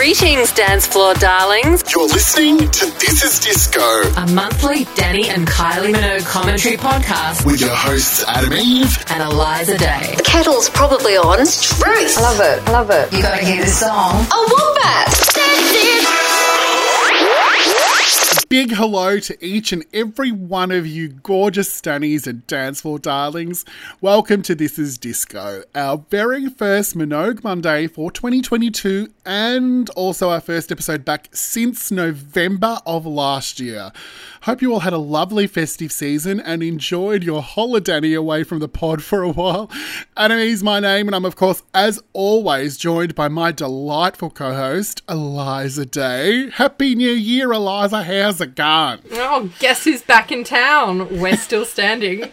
Greetings, dance floor darlings. You're listening to This Is Disco A monthly Dannii and Kylie Minogue commentary podcast with your hosts Adam Eve. and Eliza Day. The Kettle's probably on. It's Truth. I love it. I love it. You gotta hear this song. A wombat. Big hello to each and every one of you gorgeous stunnies and dance floor darlings. Welcome to This Is Disco, our very first Minogue Monday for 2022 and also our first episode back since November of last year. Hope you all had a lovely festive season and enjoyed your holiday away from the pod for a while. Adam is my name and I'm of course as always joined by my delightful co-host Eliza Day. Happy New Year Eliza, how's it going? Oh, guess who's back in town? We're still standing.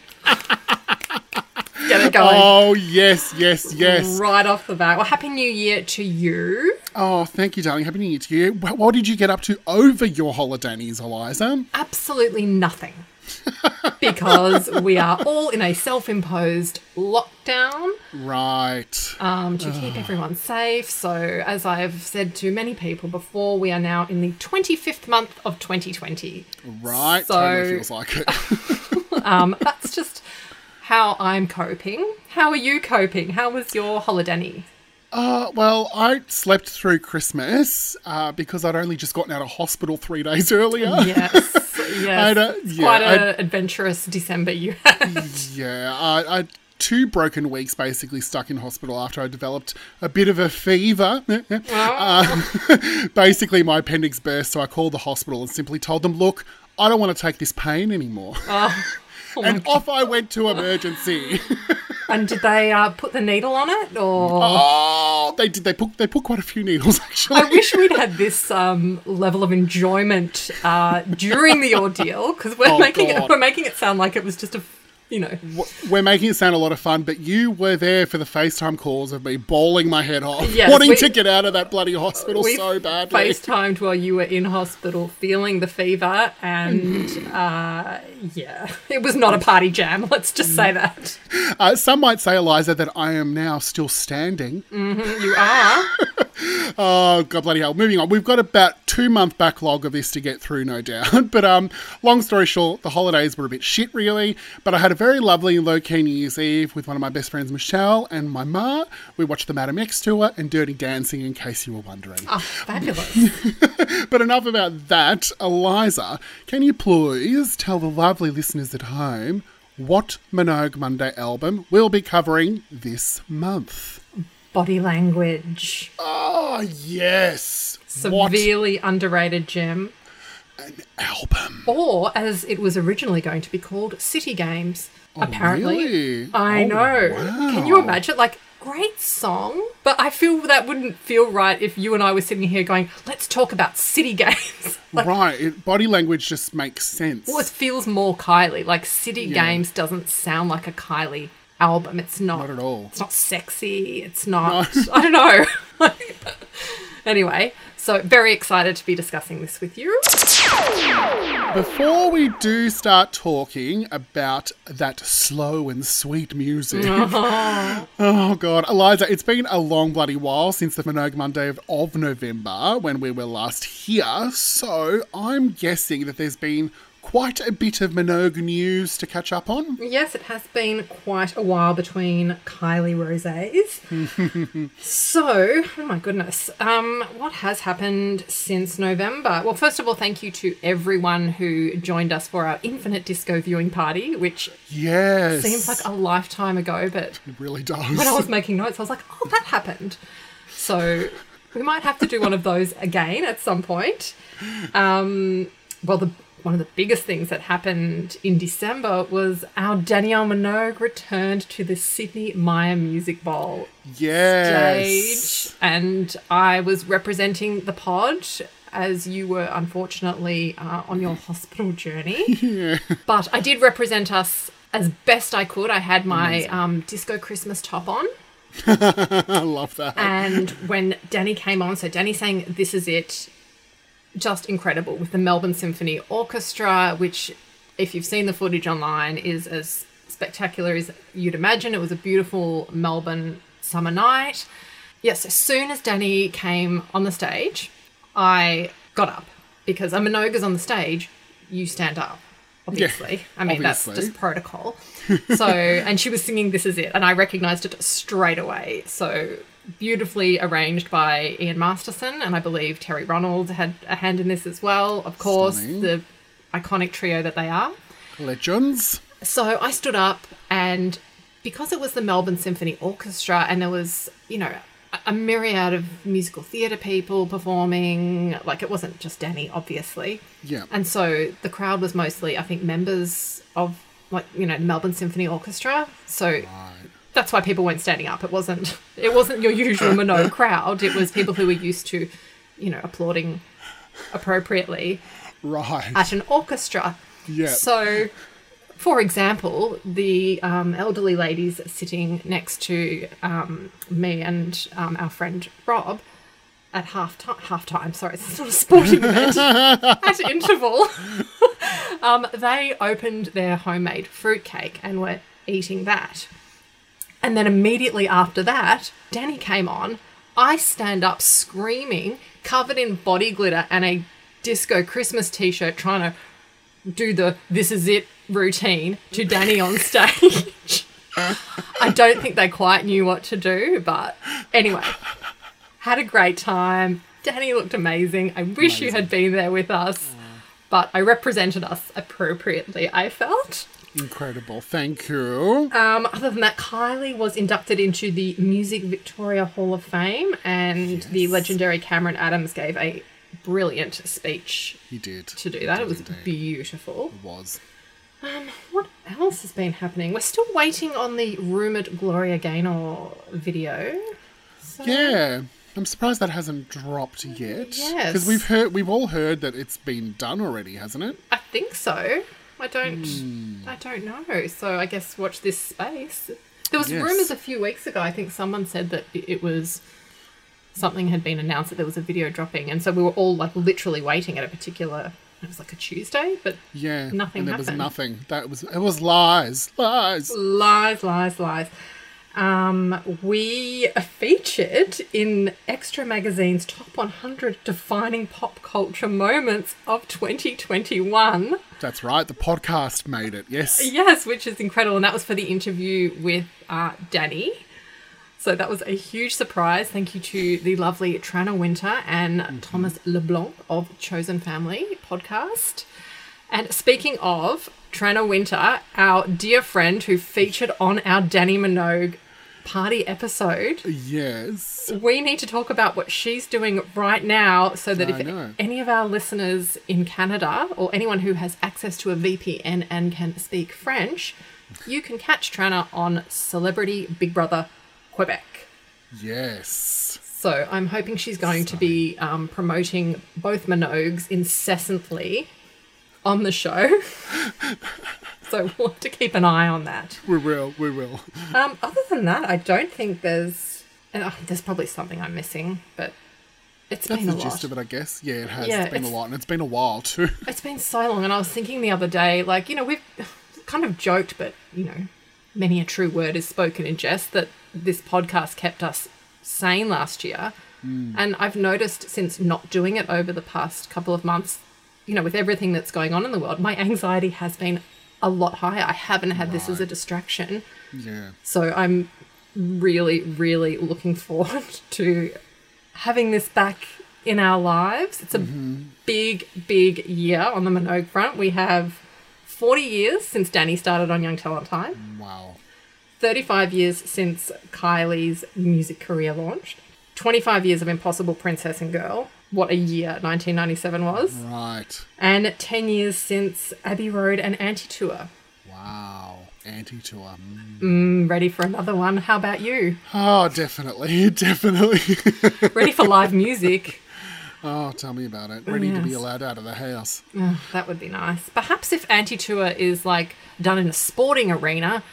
Get it going. Oh, yes, yes, yes. Right off the bat. Well, Happy New Year to you. Oh, thank you, darling. Happy New Year to you. What did you get up to over your holidays, Eliza? Absolutely nothing. because we are all in a self imposed lockdown Right. um, to keep everyone safe. So, as I've said to many people before, we are now in the 25th month of 2020. Right. so- totally feels like it. Um, that's just how I'm coping. How are you coping? How was your holiday? Uh, well, I slept through Christmas uh, because I'd only just gotten out of hospital three days earlier. Yes, yes. I don't- It's yeah, quite an adventurous December you had. Yeah, I, I two broken weeks basically stuck in hospital after I developed a bit of a fever. Uh, basically, my appendix burst, so I called the hospital and simply told them, "Look, I don't want to take this pain anymore." Oh and off I went to emergency. and did they uh, put the needle on it, or oh, they did. They put they put quite a few needles actually. I wish we'd had this um, level of enjoyment uh, during the ordeal because we're Oh, making it we're making it sound like it was just a you know. We're making it sound a lot of fun, but you were there for the FaceTime calls of me bawling my head off, Yes, wanting we- to get out of that bloody hospital so badly. FaceTimed while you were in hospital feeling the fever and uh, yeah it was not a party jam let's just say that. Uh, some might say, Eliza, that I am now still standing. you are Oh god bloody hell. Moving on. We've got about two month backlog of this to get through, no doubt. But um long story short, the holidays were a bit shit really. But I had a very lovely and low key New Year's Eve with one of my best friends, Michelle, and my ma. We watched the Madam X tour and Dirty Dancing in case you were wondering. oh, fabulous But enough about that. Eliza, can you please tell the lovely listeners at home what Minogue Monday album we'll be covering this month? Body language Oh yes. What severely underrated gem An album? or as it was originally going to be called City Games. Oh, apparently, Oh, really? I Oh, know. Can you imagine? Like, great song, but I feel that wouldn't feel right if you and I were sitting here going, "Let's talk about City Games." like, right. It, body language just makes sense. well, it feels more Kylie. Like, City Games doesn't sound like a Kylie album. It's not, Not at all. It's not sexy. It's not. I don't know. anyway, so very excited to be discussing this with you. Before we do start talking about that slow and sweet music, oh god, Eliza, it's been a long bloody while since the Minogue Monday of, of November when we were last here. So I'm guessing that there's been quite a bit of Minogue news to catch up on. Yes, it has been quite a while between Kylie Rosés. so, oh my goodness, um, what has happened since November? Well, first of all, thank you to everyone who joined us for our Infinite Disco viewing party, which Yes, seems like a lifetime ago, but it really does. when I was making notes, I was like, oh, that happened. So we might have to do one of those again at some point. Um, well, the one of the biggest things that happened in December was our Danielle Minogue returned to the Sidney Myer Music Bowl yes. stage, and I was representing the pod as you were unfortunately uh, on your hospital journey. But I did represent us as best I could. I had my um, disco Christmas top on. I love that. And when Dannii came on, so Dannii sang This Is It, just incredible with the Melbourne Symphony Orchestra, which, if you've seen the footage online, is as spectacular as you'd imagine. It was a beautiful Melbourne summer night. yes, as soon as Dannii came on the stage, I got up because a Minogue is on the stage, you stand up. Obviously, I mean obviously. that's just protocol. So, and she was singing "This Is It," and I recognised it straight away. So beautifully arranged by Ian Masterson, and I believe Terry Ronald had a hand in this as well. Of course, Stunning. the iconic trio that they are. Legends. So I stood up, and because it was the Melbourne Symphony Orchestra, and there was, you know, a- myriad of musical theatre people performing, like it wasn't just Dannii, obviously. Yeah. And so the crowd was mostly, I think, members of, like, you know, the Melbourne Symphony Orchestra. So that's why people weren't standing up. It wasn't, it wasn't your usual Minogue crowd. It was people who were used to, you know, applauding appropriately Right. at an orchestra. Yeah. So, for example, the um, elderly ladies sitting next to um, me and um, our friend Rob at half time, half time, sorry, it's not a sporting event, at interval, um, they opened their homemade fruitcake and were eating that. And then immediately after that, Dannii came on. I stand up screaming, covered in body glitter and a disco Christmas t shirt, trying to do the this is it routine to Dannii on stage. I don't think they quite knew what to do, but anyway, had a great time. Dannii looked amazing. I wish you had been there with us, but I represented us appropriately, I felt. Incredible. Thank you. Um, other than that, Kylie was inducted into the Music Victoria Hall of Fame, and the legendary Cameron Adams gave a brilliant speech He did. to do that. It was Indeed. beautiful. It was. What else has been happening? We're still waiting on the rumored Gloria Gaynor video. So, Yeah. I'm surprised that hasn't dropped yet. Yes. Because we've heard, we've all heard that it's been done already, hasn't it? I think so. I don't. Hmm. I don't know. So I guess watch this space. There was Yes. rumors a few weeks ago. I think someone said that it was something had been announced that there was a video dropping, and so we were all like literally waiting at a particular. It was like a Tuesday, but Yeah. Nothing And there was happened. nothing. That was it was lies. Lies. lies, lies, lies. Um, we featured in Extra Magazine's top 100 defining pop culture moments of 2021. That's right. The podcast made it. Yes. Yes, which is incredible. And that was for the interview with uh, Dannii. So that was a huge surprise. Thank you to the lovely Trana Winter and Thomas LeBlanc of Chosen Family podcast. And speaking of Trana Winter, our dear friend who featured on our Dannii Minogue party episode, Yes. we need to talk about what she's doing right now so that I if know. any of our listeners in Canada or anyone who has access to a VPN and can speak French, you can catch Trana on Celebrity Big Brother Quebec. Yes. So I'm hoping she's going to be um, promoting both Minogues incessantly on the show. so we'll have to keep an eye on that. We will. We will. Um, other than that, I don't think there's. Uh, there's probably something I'm missing, but it's That's been a the a gist of it, I guess. Yeah, it has. Yeah, it's been a it's- lot, and it's been a while too. It's been so long, and I was thinking the other day, like you know, we've kind of joked, but you know, many a true word is spoken in jest that this podcast kept us sane last year, and I've noticed since not doing it over the past couple of months, you know, with everything that's going on in the world, my anxiety has been a lot higher. I haven't had this as a distraction. yeah. So I'm really, really looking forward to having this back in our lives. It's a mm-hmm. big, big year on the Minogue front. We have 40 years since Dannii started on Young Talent Time, Wow. 35 years since Kylie's music career launched, 25 years of Impossible Princess and Girl. What a year 1997 was. Right. And 10 years since Abbey Road and Anti Tour. Wow. Anti tour. Mm. Ready for another one? How about you? Oh, definitely. Definitely. Ready for live music? oh, tell me about it. Ready to be allowed out of the house. That would be nice. Perhaps if anti tour is like done in a sporting arena,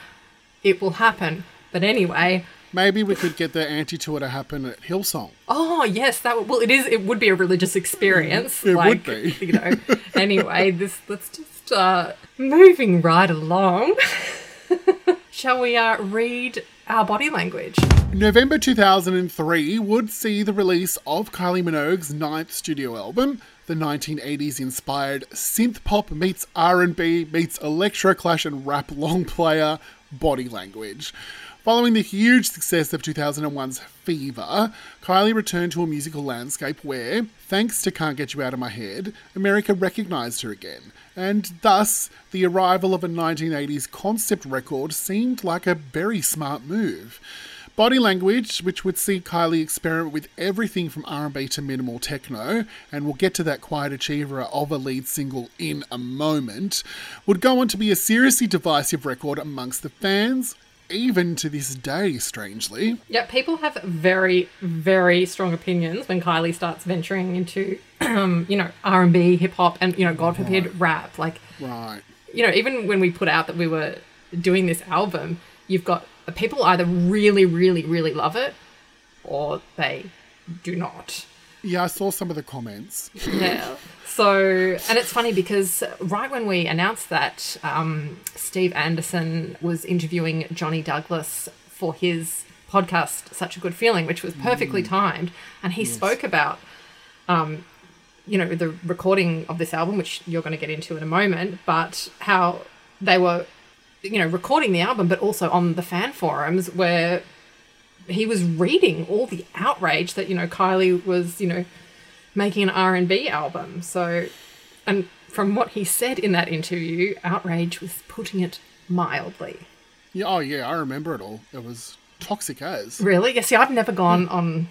it will happen. But anyway, Maybe we could get the anti tour to happen at Hillsong. oh yes, that would, well it is. It would be a religious experience. It would like, be. You know. Anyway, this let's just uh, moving right along. Shall we uh, read our body language. November 2003 would see the release of Kylie Minogue's ninth studio album, the 1980s inspired synth pop meets R&B meets electro clash and rap long player Body Language. Following the huge success of 2001's Fever, Kylie returned to a musical landscape where, thanks to Can't Get You Out of My Head, America recognised her again, and thus the arrival of a 1980s concept record seemed like a very smart move. Body Language, which would see Kylie experiment with everything from R&B to minimal techno, and we'll get to that quiet achiever of a lead single in a moment, would go on to be a seriously divisive record amongst the fans, even to this day, strangely. Yeah, people have very, very strong opinions when Kylie starts venturing into, um, you know, R and B, hip hop, and you know, God forbid, rap. Like, Right. you know, even when we put out that we were doing this album, you've got people either really, really, really love it, or they do not. Yeah, I saw some of the comments. Yeah. So, and it's funny because right when we announced that, um, Steve Anderson was interviewing Johnny Douglas for his podcast, Such a Good Feeling, which was perfectly timed. And he spoke about, um, you know, the recording of this album, which you're going to get into in a moment, but how they were, you know, recording the album, but also on the fan forums where he was reading all the outrage that, you know, Kylie was, you know, making an R&B album. So, and from what he said in that interview, outrage was putting it mildly. Yeah, oh yeah, I remember it all. It was toxic as. Really? Yeah, see, I've never gone mm. on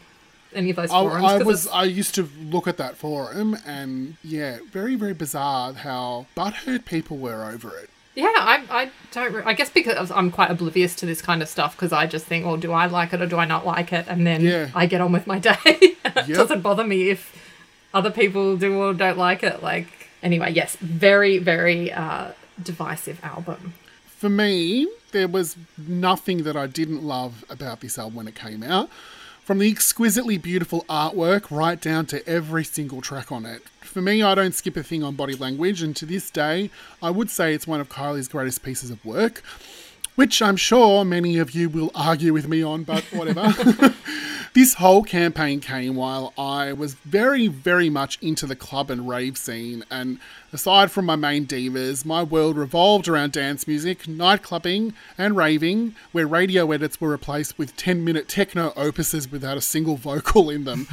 any of those I, forums. I 'cause was it's- I used to look at that forum and yeah, very very bizarre how butthurt people were over it. yeah, I, I don't. re- I guess because I'm quite oblivious to this kind of stuff because I just think, well, do I like it or do I not like it? And then Yeah. I get on with my day. it Yep. doesn't bother me if other people do or don't like it. Like anyway, yes, very very uh, divisive album. For me, there was nothing that I didn't love about this album when it came out. From the exquisitely beautiful artwork right down to every single track on it. For me, I don't skip a thing on body language, and to this day, I would say it's one of Kylie's greatest pieces of work, which I'm sure many of you will argue with me on, but whatever. This whole campaign came while I was very, very much into the club and rave scene, and aside from my main divas, my world revolved around dance music, nightclubbing, and raving, where radio edits were replaced with 10 minute techno opuses without a single vocal in them.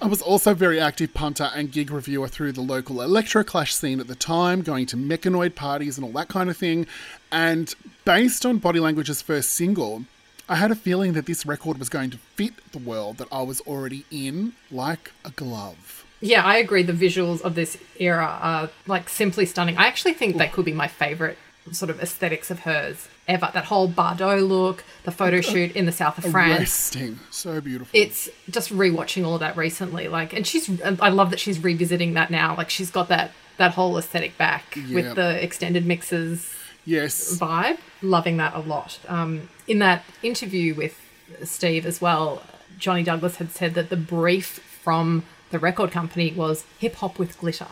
I was also very active punter and gig reviewer through the local electroclash scene at the time, going to mechanoid parties and all that kind of thing, and based on Body Language's first single, I had a feeling that this record was going to fit the world that I was already in like a glove. Yeah, I agree. The visuals of this era are like simply stunning. I actually think they could be my favorite sort of aesthetics of hers ever. That whole Bardot look, the photo shoot in the south of France. So beautiful. It's just rewatching all of that recently. Like, and she's, I love that she's revisiting that now. Like, she's got that that whole aesthetic back Yeah. with the extended mixes yes. vibe. Loving that a lot. Um, in that interview with Steve as well, Johnny Douglas had said that the brief from the record company was hip hop with glitter.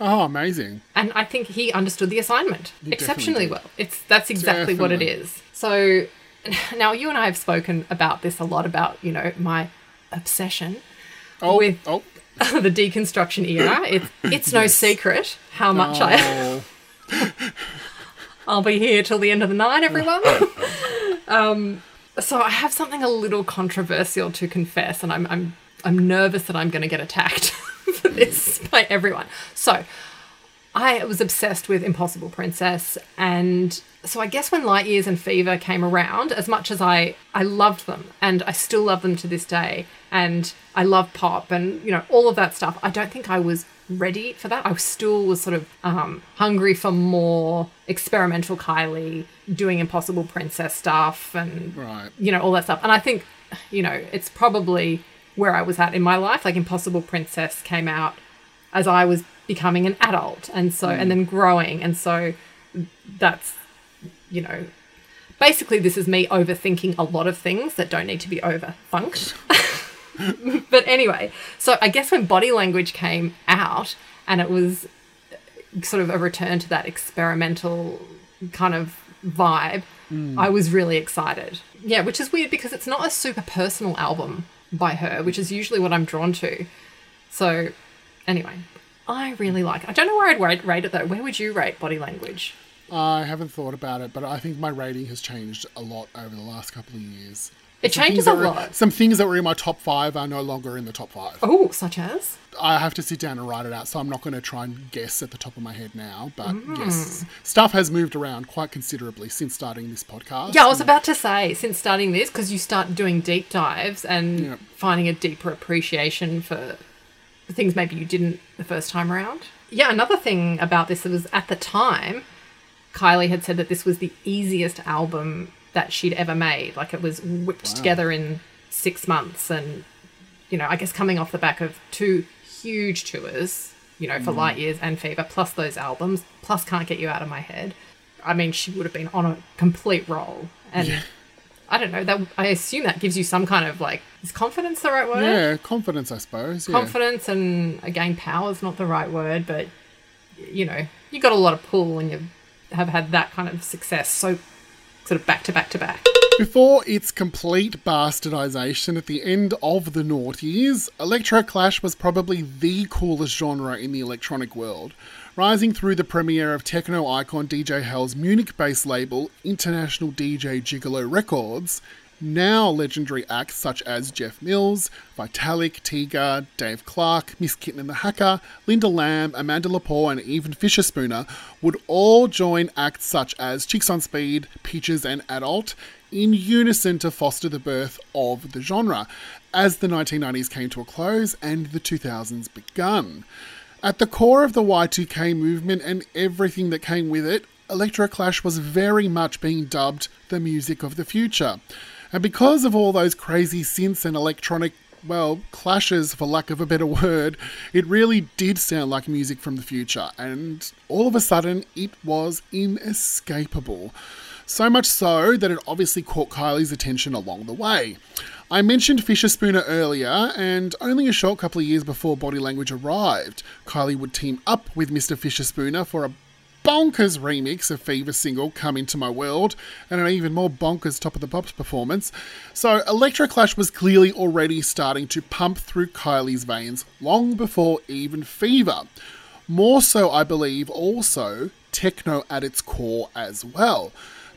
Oh, amazing. And I think he understood the assignment exceptionally well. It's that's exactly what it is. So now you and I have spoken about this a lot about, you know, my obsession Oh, with oh, the deconstruction era. It's it's no secret how much I oh. I'll be here till the end of the night, everyone. um, so I have something a little controversial to confess, and I'm I'm I'm nervous that I'm going to get attacked for this by everyone. So I was obsessed with Impossible Princess, and so I guess when Light Years and Fever came around, as much as I I loved them, and I still love them to this day, and I love pop and you know all of that stuff. I don't think I was ready for that. I still was sort of um, hungry for more experimental Kylie doing Impossible Princess stuff, and Right. you know all that stuff. And I think you know it's probably where I was at in my life. Like Impossible Princess came out as I was becoming an adult and so and then growing and so that's you know basically this is me overthinking a lot of things that don't need to be overthunked but anyway so I guess when body language came out and it was uh, sort of a return to that experimental kind of vibe hmm. I was really excited. Yeah, which is weird because it's not a super personal album by her, which is usually what I'm drawn to. So, anyway, I really like it. I don't know where I'd rate, rate it though. Where would you rate body language? I haven't thought about it, but I think my rating has changed a lot over the last couple of years. It changes a were- lot. Some things that were in my top five are no longer in the top five. Oh, such as? I have to sit down and write it out, so I'm not going to try and guess at the top of my head now. But Mm. yes, stuff has moved around quite considerably since starting this podcast. Yeah, I was about to say, since starting this, because you start doing deep dives and Yeah. finding a deeper appreciation for things maybe you didn't the first time around. Yeah, another thing about this was at the time, Kylie had said that this was the easiest album that she'd ever made. Like it was whipped together in six months. And, you know, I guess coming off the back of two huge tours, you know, for mm. Light Years and Fever, plus those albums, plus Can't Get You Out of My Head. I mean, she would have been on a complete roll. And I don't know, that I assume that gives you some kind of like, is confidence the right word? Yeah, confidence, I suppose. Yeah. confidence and again power is not the right word but you know you got a lot of pull and you have had that kind of success so sort of back to back to back Before its complete bastardization at the end of the noughties, Electro Clash was probably the coolest genre in the electronic world, rising through the premiere of techno icon DJ Hell's Munich based label, International DJ Gigolo Records. Now legendary acts such as Jeff Mills, Vitalic, Tiga, Dave Clarke, Miss Kittin and the Hacker, Linda Lamb, Amanda Lepore, and even Fischerspooner would all join acts such as Chicks on Speed, Peaches, and Adult in unison to foster the birth of the genre as the 1990s came to a close and the 2000s begun. At the core of the Y2K movement and everything that came with it, Electroclash was very much being dubbed the music of the future. And because of all those crazy synths and electronic, well, clashes for lack of a better word, it really did sound like music from the future. And all of a sudden, it was inescapable. So much so that it obviously caught Kylie's attention along the way. I mentioned Fischerspooner earlier, and only a short couple of years before Body Language arrived, Kylie would team up with Mr. Fischerspooner for a bonkers remix of Fever's single Come Into My World, and an even more bonkers Top of the Pops performance. So Electro Clash was clearly already starting to pump through Kylie's veins long before even Fever. More so, I believe, also techno at its core as well.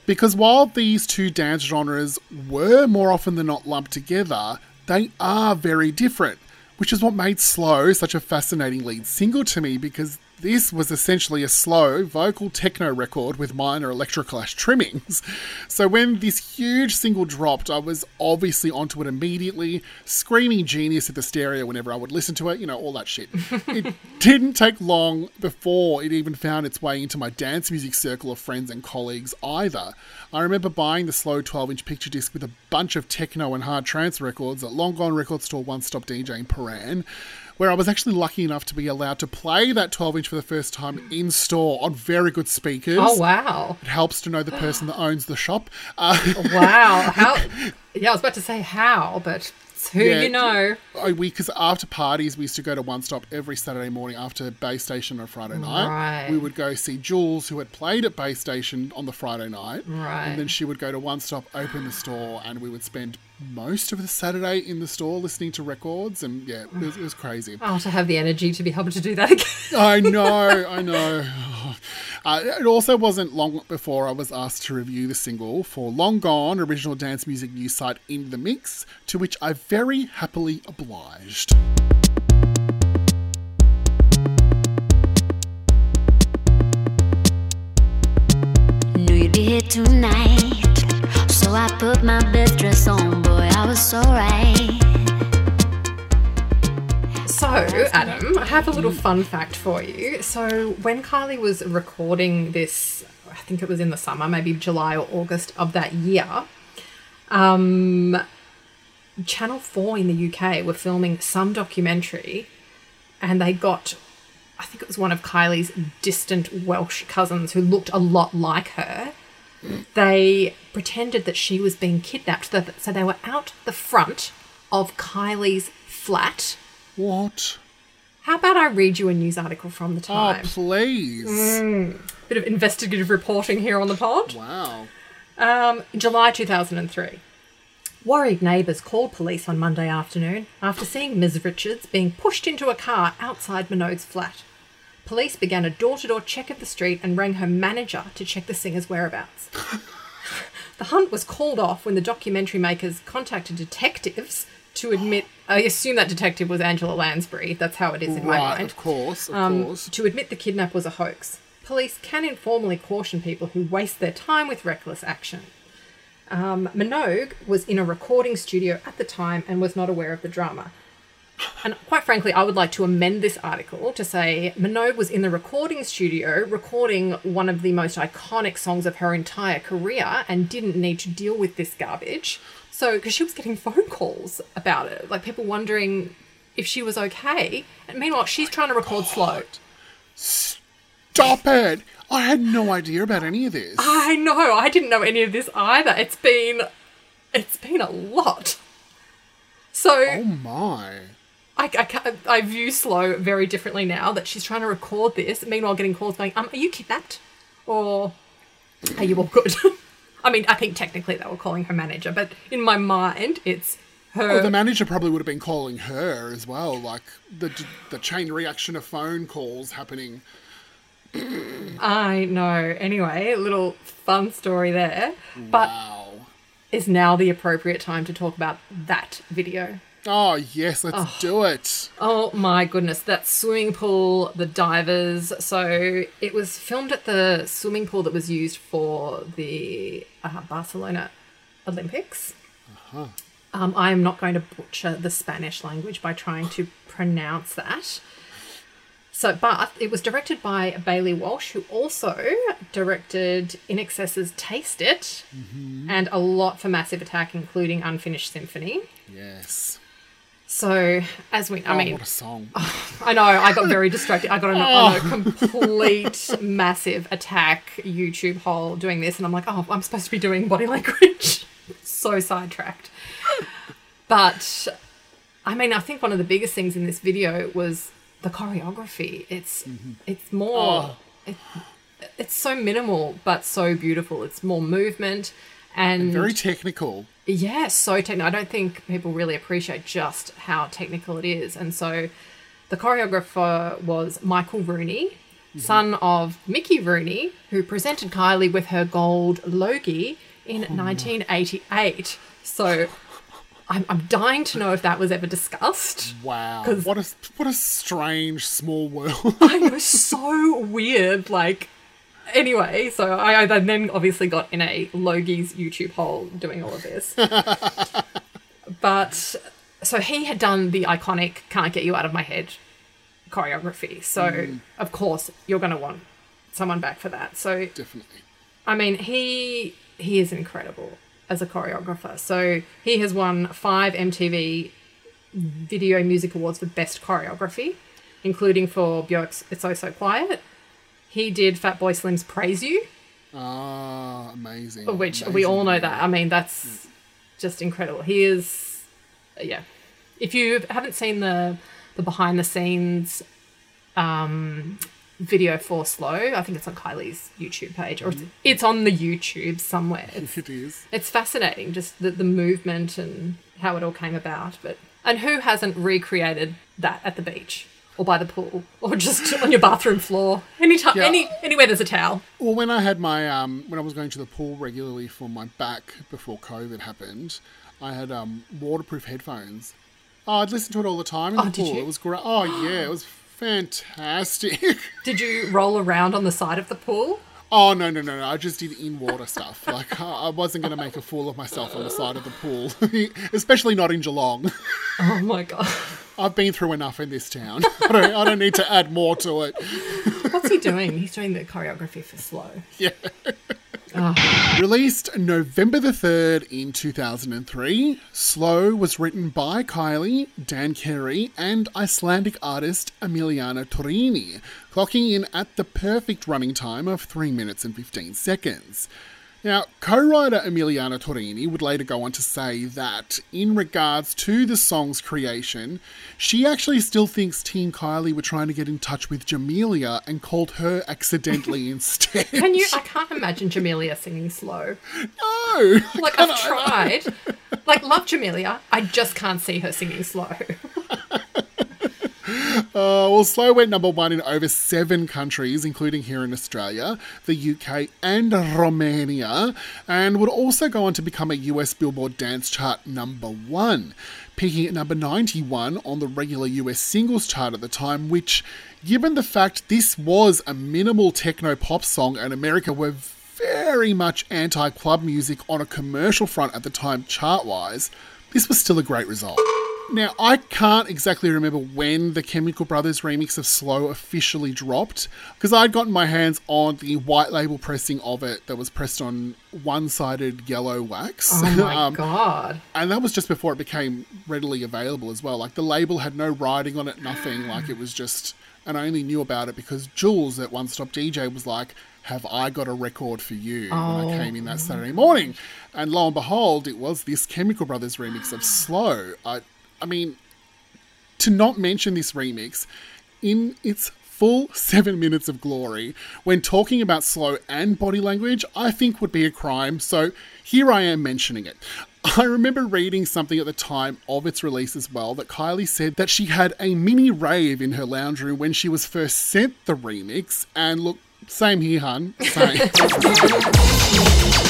Because while these two dance genres were more often than not lumped together, they are very different, which is what made Slow such a fascinating lead single to me because this was essentially a slow vocal techno record with minor electroclash trimmings. So when this huge single dropped, I was obviously onto it immediately, screaming genius at the stereo whenever I would listen to it, you know, all that shit. it didn't take long before it even found its way into my dance music circle of friends and colleagues either. I remember buying the slow 12 inch picture disc with a bunch of techno and hard trance records at Long Gone Record Store One Stop DJ in Prahran where I was actually lucky enough to be allowed to play that 12 inch for the first time in store on very good speakers. oh wow It helps to know the person that owns the shop. Uh, wow how yeah i was about to say how but it's who Yeah. you know I- we because after parties we used to go to One Stop every Saturday morning after Bay Station on Friday night. Right. We would go see Jules, who had played at Bay Station on the Friday night, Right. and then she would go to One Stop, open the store, and we would spend most of the Saturday in the store listening to records, and yeah, it was, it was crazy. oh to have the energy to be able to do that again I know, I know. Uh, it also wasn't long before I was asked to review the single for Long Gone, original dance music news site In the Mix, to which I very happily obliged. Knew you'd be here tonight. So I put my best dress on, boy, I was so right. So, Adam, I have a little fun fact for you. So, when Kylie was recording this, I think it was in the summer, maybe July or August of that year, um, Channel 4 in the UK were filming some documentary and they got, I think it was one of Kylie's distant Welsh cousins who looked a lot like her. They pretended that she was being kidnapped. So they were out the front of Kylie's flat What? how about I read you a news article from the Oh, time? please. Bit of investigative reporting here on the pod. Wow. Um, July 2003. Worried neighbours called police on Monday afternoon after seeing Ms. Richards being pushed into a car outside Minogue's flat. Police began a door to door check of the street and rang her manager to check the singer's whereabouts. the hunt was called off when the documentary makers contacted detectives to admit. I assume that detective was Angela Lansbury. That's how it is in my mind of course, of um, course. to admit the kidnap was a hoax. Police can informally caution people who waste their time with reckless action. Um, Minogue was in a recording studio at the time and was not aware of the drama. And quite frankly, I would like to amend this article to say Minogue was in the recording studio recording one of the most iconic songs of her entire career and didn't need to deal with this garbage. So, because she was getting phone calls about it, like people wondering if she was okay. And meanwhile, she's trying to record slow. Stop it! I had no idea about any of this. I know. I didn't know any of this either. It's been, it's been a lot. So oh my. I, I, I view slow very differently now that she's trying to record this. Meanwhile, getting calls going, um, are you kidnapped, or are you all good? I mean, I think technically they were calling her manager, but in my mind, it's her. Well, the manager probably would have been calling her as well, like the the chain reaction of phone calls happening. I know. Anyway, a little fun story there, but Wow. is now the appropriate time to talk about that video. Oh yes, let's do it. Oh my goodness, that swimming pool, the divers. So it was filmed at the swimming pool that was used for the uh, Barcelona Olympics. Um, I am not going to butcher the Spanish language by trying to pronounce that. So, but it was directed by Baillie Walsh, who also directed INXS's Taste It mm-hmm. and a lot for Massive Attack, including Unfinished Sympathy. Yes. So, as we, I oh, mean, what a song. I know, I got very distracted. I got on, on a oh. complete massive attack YouTube hole doing this, and I'm like, oh, I'm supposed to be doing body language. so sidetracked. But, I mean, I think one of the biggest things in this video was the choreography. It's mm-hmm. it's more oh. it, it's so minimal but so beautiful. It's more movement and Very technical. yeah, so technical. I don't think people really appreciate just how technical it is. And so the choreographer was Michael Rooney, mm-hmm. son of Mickey Rooney, who presented Kylie with her gold Logie in 1988. So I'm, I'm dying to know if that was ever discussed. Wow. What a what a strange small world. I know, so weird. Like, anyway, so I, I then obviously got in a Logie's YouTube hole doing all of this. but so he had done the iconic "Can't Get You Out of My Head" choreography. So mm. of course you're going to want someone back for that. So Definitely. I mean, he he is incredible as a choreographer. So he has won five MTV Video Music Awards for Best Choreography, including for Björk's "It's So So Quiet." He did Fatboy Slim's "Praise You," Ah, amazing. which we all know that. I mean, that's just incredible. He is, yeah. If you haven't seen the the behind the scenes um, video for Slow, I think it's on Kylie's YouTube page, or it's, it's on the YouTube somewhere. It's, It is. it's fascinating, just the, the movement and how it all came about. But and who hasn't recreated that at the beach? Or by the pool, or just on your bathroom floor. Anytime, Yeah. any anywhere there's a towel. Well, when I had my um, when I was going to the pool regularly for my back before COVID happened, I had um, waterproof headphones. Oh, I'd listen to it all the time in Oh, the pool. It was great. Oh yeah, it was fantastic. Did you roll around on the side of the pool? oh no no no no! I just did in water stuff. Like I I wasn't going to make a fool of myself on the side of the pool, especially not in Geelong. Oh my god. I've been through enough in this town. I don't, I don't need to add more to it. What's he doing? He's doing the choreography for slow. Yeah. Oh. Released November the 3rd in 2003, Slow was written by Kylie, Dan Carey, and Icelandic artist Emiliana Torrini, clocking in at the perfect running time of 3 minutes and 15 seconds. Now, co writer Emiliana Torrini would later go on to say that, in regards to the song's creation, she actually still thinks Team Kylie were trying to get in touch with Jamelia and called her accidentally instead. Can you? I can't imagine Jamelia singing slow. No! Like I've tried. Like love Jamelia, I just can't see her singing slow. Uh, well, Slow went number one in over seven countries, including here in Australia, the UK, and Romania, and would also go on to become a US Billboard Dance Chart number one, peaking at number 91 on the regular US singles chart at the time, which, given the fact this was a minimal techno pop song and America were very much anti club music on a commercial front at the time, chart wise, this was still a great result. Now, I can't exactly remember when the Chemical Brothers remix of Slow officially dropped, because I'd gotten my hands on the white label pressing of it that was pressed on one sided yellow wax. Oh my Um, god. and that was just before it became readily available as well. Like the label had no writing on it, nothing. Like it was just, and I only knew about it because Jules at One Stop DJ was like, "Have I got a record for you?" When I came in that Saturday morning, and lo and behold, it was this Chemical Brothers remix of Slow. I, I mean, to not mention this remix in its full seven minutes of glory when talking about slow and body language, I think would be a crime. So here I am mentioning it. I remember reading something at the time of its release as well that Kylie said that she had a mini rave in her lounge room when she was first sent the remix. And look, same here, hun. Same.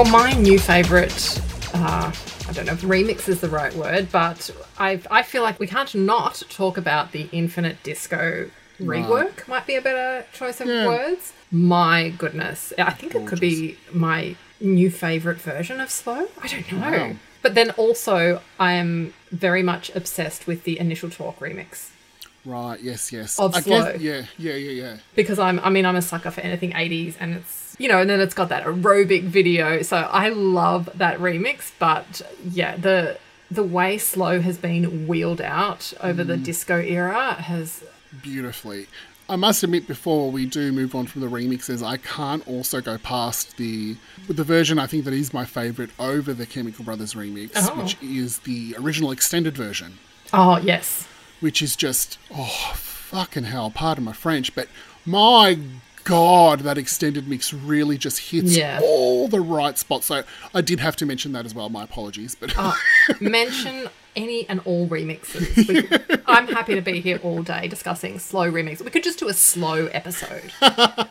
Well, my new favourite, uh, I don't know if remix is the right word, but I I feel like we can't not talk about the Infinite Disco rework. Might be a better choice of Yeah. words. My goodness, I think it could be my new favourite version of Slow. I don't know. Wow. But then also, I am very much obsessed with the Initial Talk remix right, yes, yes. Of I Slow. guess, yeah, yeah, yeah, yeah. because I'm I mean I'm a sucker for anything 80s and it's you know and then it's got that aerobic video so I love that remix but yeah the the way slow has been wheeled out over the mm. disco era has beautifully. I must admit, before we do move on from the remixes, I can't also go past the with the version I think that is my favourite over the Chemical Brothers remix, Oh. which is the original extended version, oh yes which is just oh fucking hell, pardon my French, but my god, that extended mix really just hits Yeah. all the right spots. So I did have to mention that as well. My apologies, but oh, mention any and all remixes we, I'm happy to be here all day discussing slow remixes. we could just do a slow episode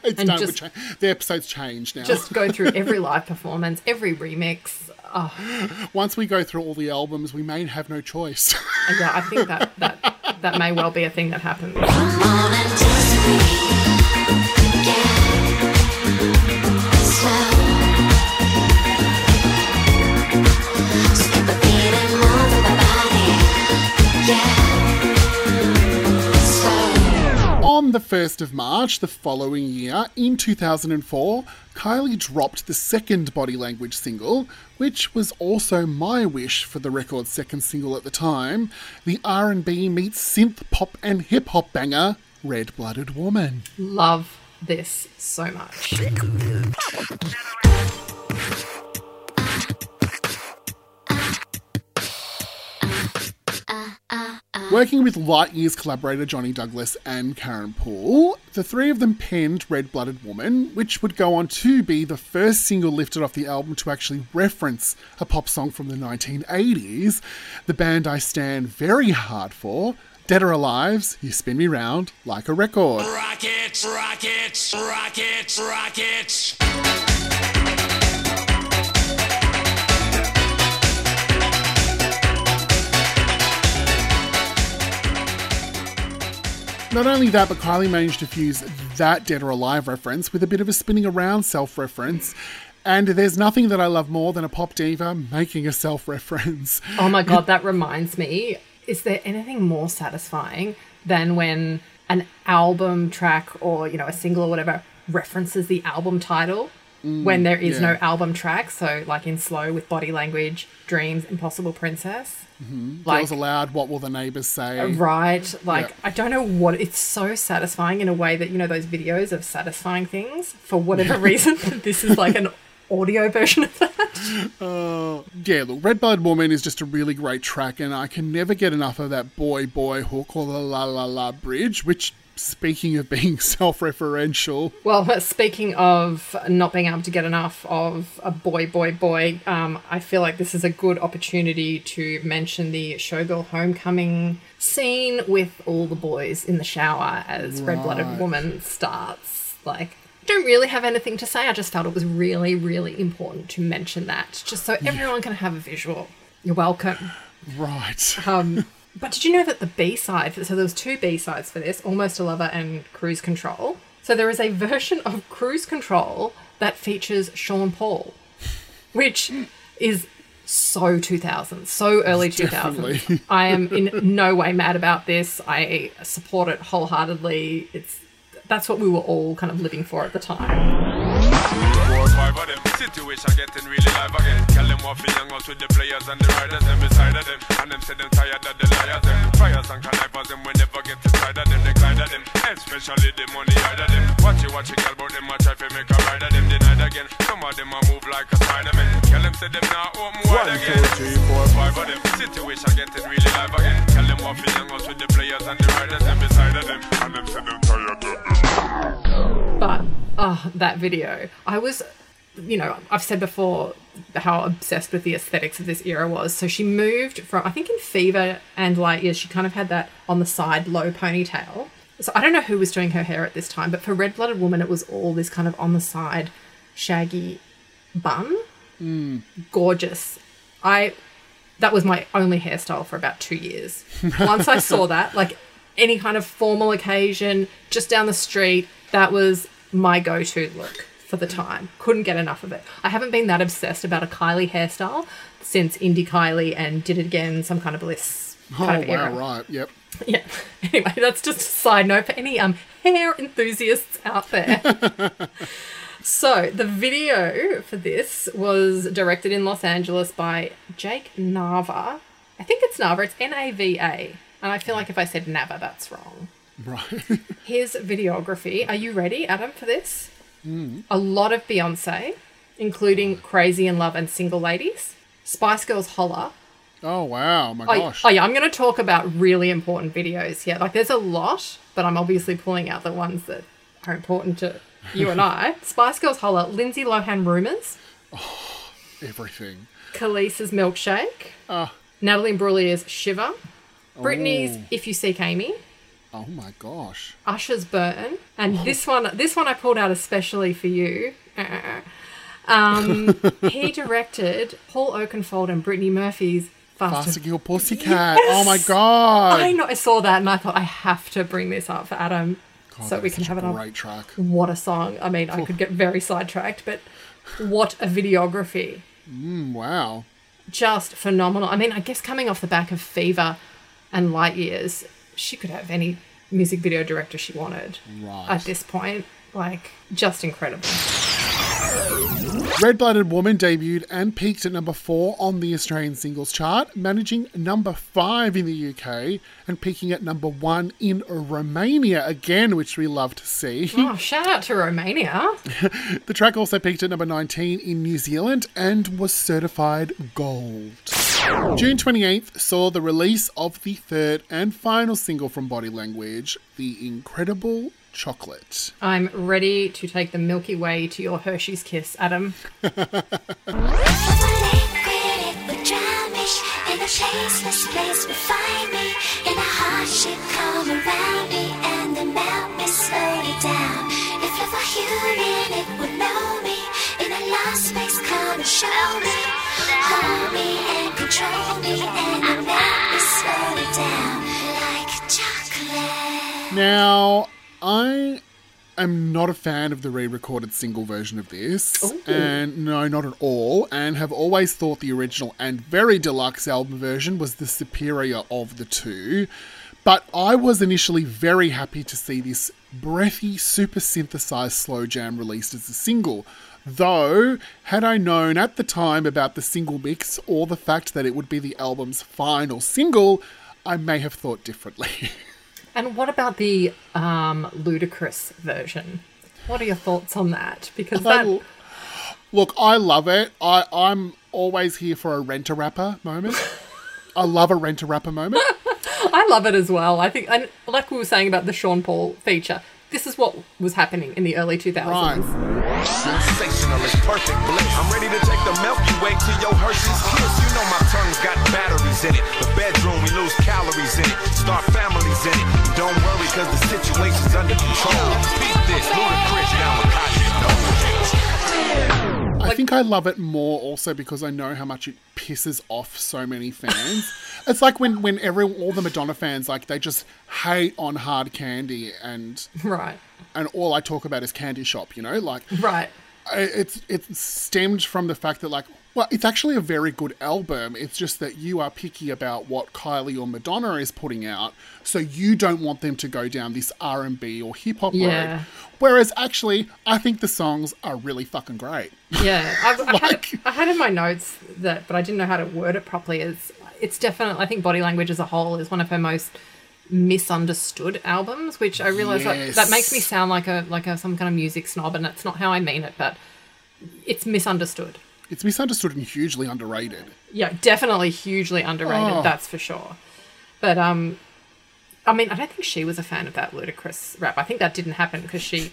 it's and done. just- cha- the episode's changed now. just go through every live performance every remix oh Once we go through all the albums, we may have no choice. yeah I think that that that may well be a thing that happens On the 1st of March the following year, in 2004, Kylie dropped the second body language single, which was also my wish for the record's second single at the time, the R&B meets synth pop and hip hop banger Red Blooded Woman. love this so much Uh, uh, uh. Working with Light Years' collaborator Johnny Douglas and Karen Poole, the three of them penned Red Blooded Woman, which would go on to be the first single lifted off the album to actually reference a pop song from the 1980s, the band I stand very hard for. Dead or Alive's You Spin Me Round Like a Record. Rockets, rockets, rockets, rockets. Not only that, but Kylie managed to fuse that Dead or Alive reference with a bit of a spinning around self reference. And there's nothing that I love more than a pop diva making a self reference. Oh my god, that reminds me. Is there anything more satisfying than when an album track or, you know, a single or whatever references the album title? Mm, when there is no album track. So, like in Slow with Body Language, Dreams, Impossible Princess. Like, Girls Aloud. What Will the Neighbours Say? Right. Like, Yeah. I don't know what it's so satisfying in a way that, you know, those videos of satisfying things for whatever reason. this is like an audio version of that. Uh, Yeah, look, Red Blood Woman is just a really great track, and I can never get enough of that boy boy hook or the la la la bridge, which, speaking of being self referential, Well, speaking of not being able to get enough of a boy, boy, boy, um, I feel like this is a good opportunity to mention the Showgirl Homecoming scene with all the boys in the shower as Red Blooded Woman starts. Like, don't really have anything to say. I just felt it was really, really important to mention that, just so everyone can have a visual. You're welcome. right. Um, but did you know that the B side, so there was two B sides for this, Almost a Lover and Cruise Control. So there is a version of Cruise Control that features Sean Paul, which is so 2000s, so early 2000s. Definitely. I am in no way mad about this. I support it wholeheartedly. It's that's what we were all kind of living for at the time. Four five of them. Situation getting really live again. Tell them what fi young out with the players and the riders them beside of them. And them say them tired of the liars them. Friars and connivers them we never get inside of them. They glide of them. Especially the money side of them. Watch it, watch it, girl, but them a try fi make a ride of them. Denied again. Some of them a move like a Spider-Man. Tell them say them now open wide again. One, two, three, four, five of them. Situation getting really live again. Tell them what fi young out with the players and the riders them beside of them. And them say them tired of them. But oh, that video, I was, you know, I've said before how obsessed with the aesthetics of this era was. So she moved from, I think in Fever and Light Years, she kind of had that on the side low ponytail. So I don't know who was doing her hair at this time, but for Red Blooded Woman, it was all this kind of on the side shaggy bun. Hmm. Gorgeous. I that was my only hairstyle for about two years. Once I saw that, like any kind of formal occasion, just down the street, that was my go to look for the time. Couldn't get enough of it. I haven't been that obsessed about a Kylie hairstyle since Indie Kylie and Did It Again, some kind of bliss Oh, kind of wow, era. right. Yep. Yeah. Anyway, that's just a side note for any um hair enthusiasts out there. so the video for this was directed in Los Angeles by Jake Nava. I think it's Nava. It's N A V A. And I feel like if I said Nava, that's wrong. Right. His videography. Are you ready, Adam, for this? A lot of Beyonce, including Crazy in Love and Single Ladies. Spice Girls Holla, oh, wow. My Oh, gosh. oh yeah, I'm going to talk about really important videos here. Like, there's a lot, but I'm obviously pulling out the ones that are important to you and I. Spice Girls Holla, Lindsay Lohan Rumors, Oh, Everything. Kelis's Milkshake, Ah. Natalie Imbruglia's Shiver, Britney's Oh. If You Seek Amy, Oh, my gosh. Usher's Burton. and this one, this one I pulled out especially for you. Um, he directed Paul Oakenfold and Brittany Murphy's Fast, Faster Kill Pussycat. Oh, my God. I know. I saw that and I thought I have to bring this up for Adam God, so we can have it on. Great track. What a song! I mean, I could get very sidetracked, but what a videography! Mm, wow. Just phenomenal. I mean, I guess coming off the back of Fever and Light Years, she could have any music video director she wanted Right. at this point. Like, just incredible. Red Blooded Woman debuted and peaked at number four on the Australian singles chart, managing number five in the UK and peaking at number one in Romania again, which we love to see. Oh, shout out to Romania. The track also peaked at number 19 in New Zealand and was certified gold. June 28th saw the release of the third and final single from Body Language, The Incredible Chocolate. I'm ready to take the Milky Way to your Hershey's kiss, Adam. In a tasteless place will find me In a hardship come around me And then melt me slowly down If love were human it would know me In a lost space come and show me Hold me and control me And then melt me slowly down Like chocolate Now, I am not a fan of the re recorded single version of this. Oh. And no, not at all. And have always thought the original and very deluxe album version was the superior of the two. But I was initially very happy to see this breathy, super synthesized slow jam released as a single. Though, had I known at the time about the single mix or the fact that it would be the album's final single, I may have thought differently. And what about the um, ludicrous version? What are your thoughts on that? Because that, I- Look, I love it. I, I'm always here for a rent a rapper moment. I love a rent a rapper moment. I love it as well. I think, and like we were saying about the Sean Paul feature, this is what was happening in the early 2000s. Right. Sensationalist, perfect bliss. I'm ready to take the Milky Way to your Hershey's Kiss. You know my tongue's got batteries in it. The bedroom, we lose calories in it. Start families in it. Don't worry, cause the situation's under control. Beat this, ludicrous down with I think I love it more also because I know how much it pisses off so many fans. it's like when when every all the Madonna fans like they just hate on hard candy and Right. and all I talk about is Candy Shop, you know? Like Right. It's it stemmed from the fact that like well it's actually a very good album it's just that you are picky about what kylie or madonna is putting out so you don't want them to go down this r&b or hip-hop Yeah. road whereas actually i think the songs are really fucking great Yeah, I've, I, had, I had in my notes that, but I didn't know how to word it properly. Is it's definitely I think Body Language as a whole is one of her most misunderstood albums, which I realize like, that makes me sound like a like a some kind of music snob, and that's not how I mean it, but it's misunderstood. It's misunderstood and hugely underrated Yeah, definitely hugely underrated. Oh. That's for sure. But um, I mean, I don't think she was a fan of that ludicrous rap. I think that didn't happen because she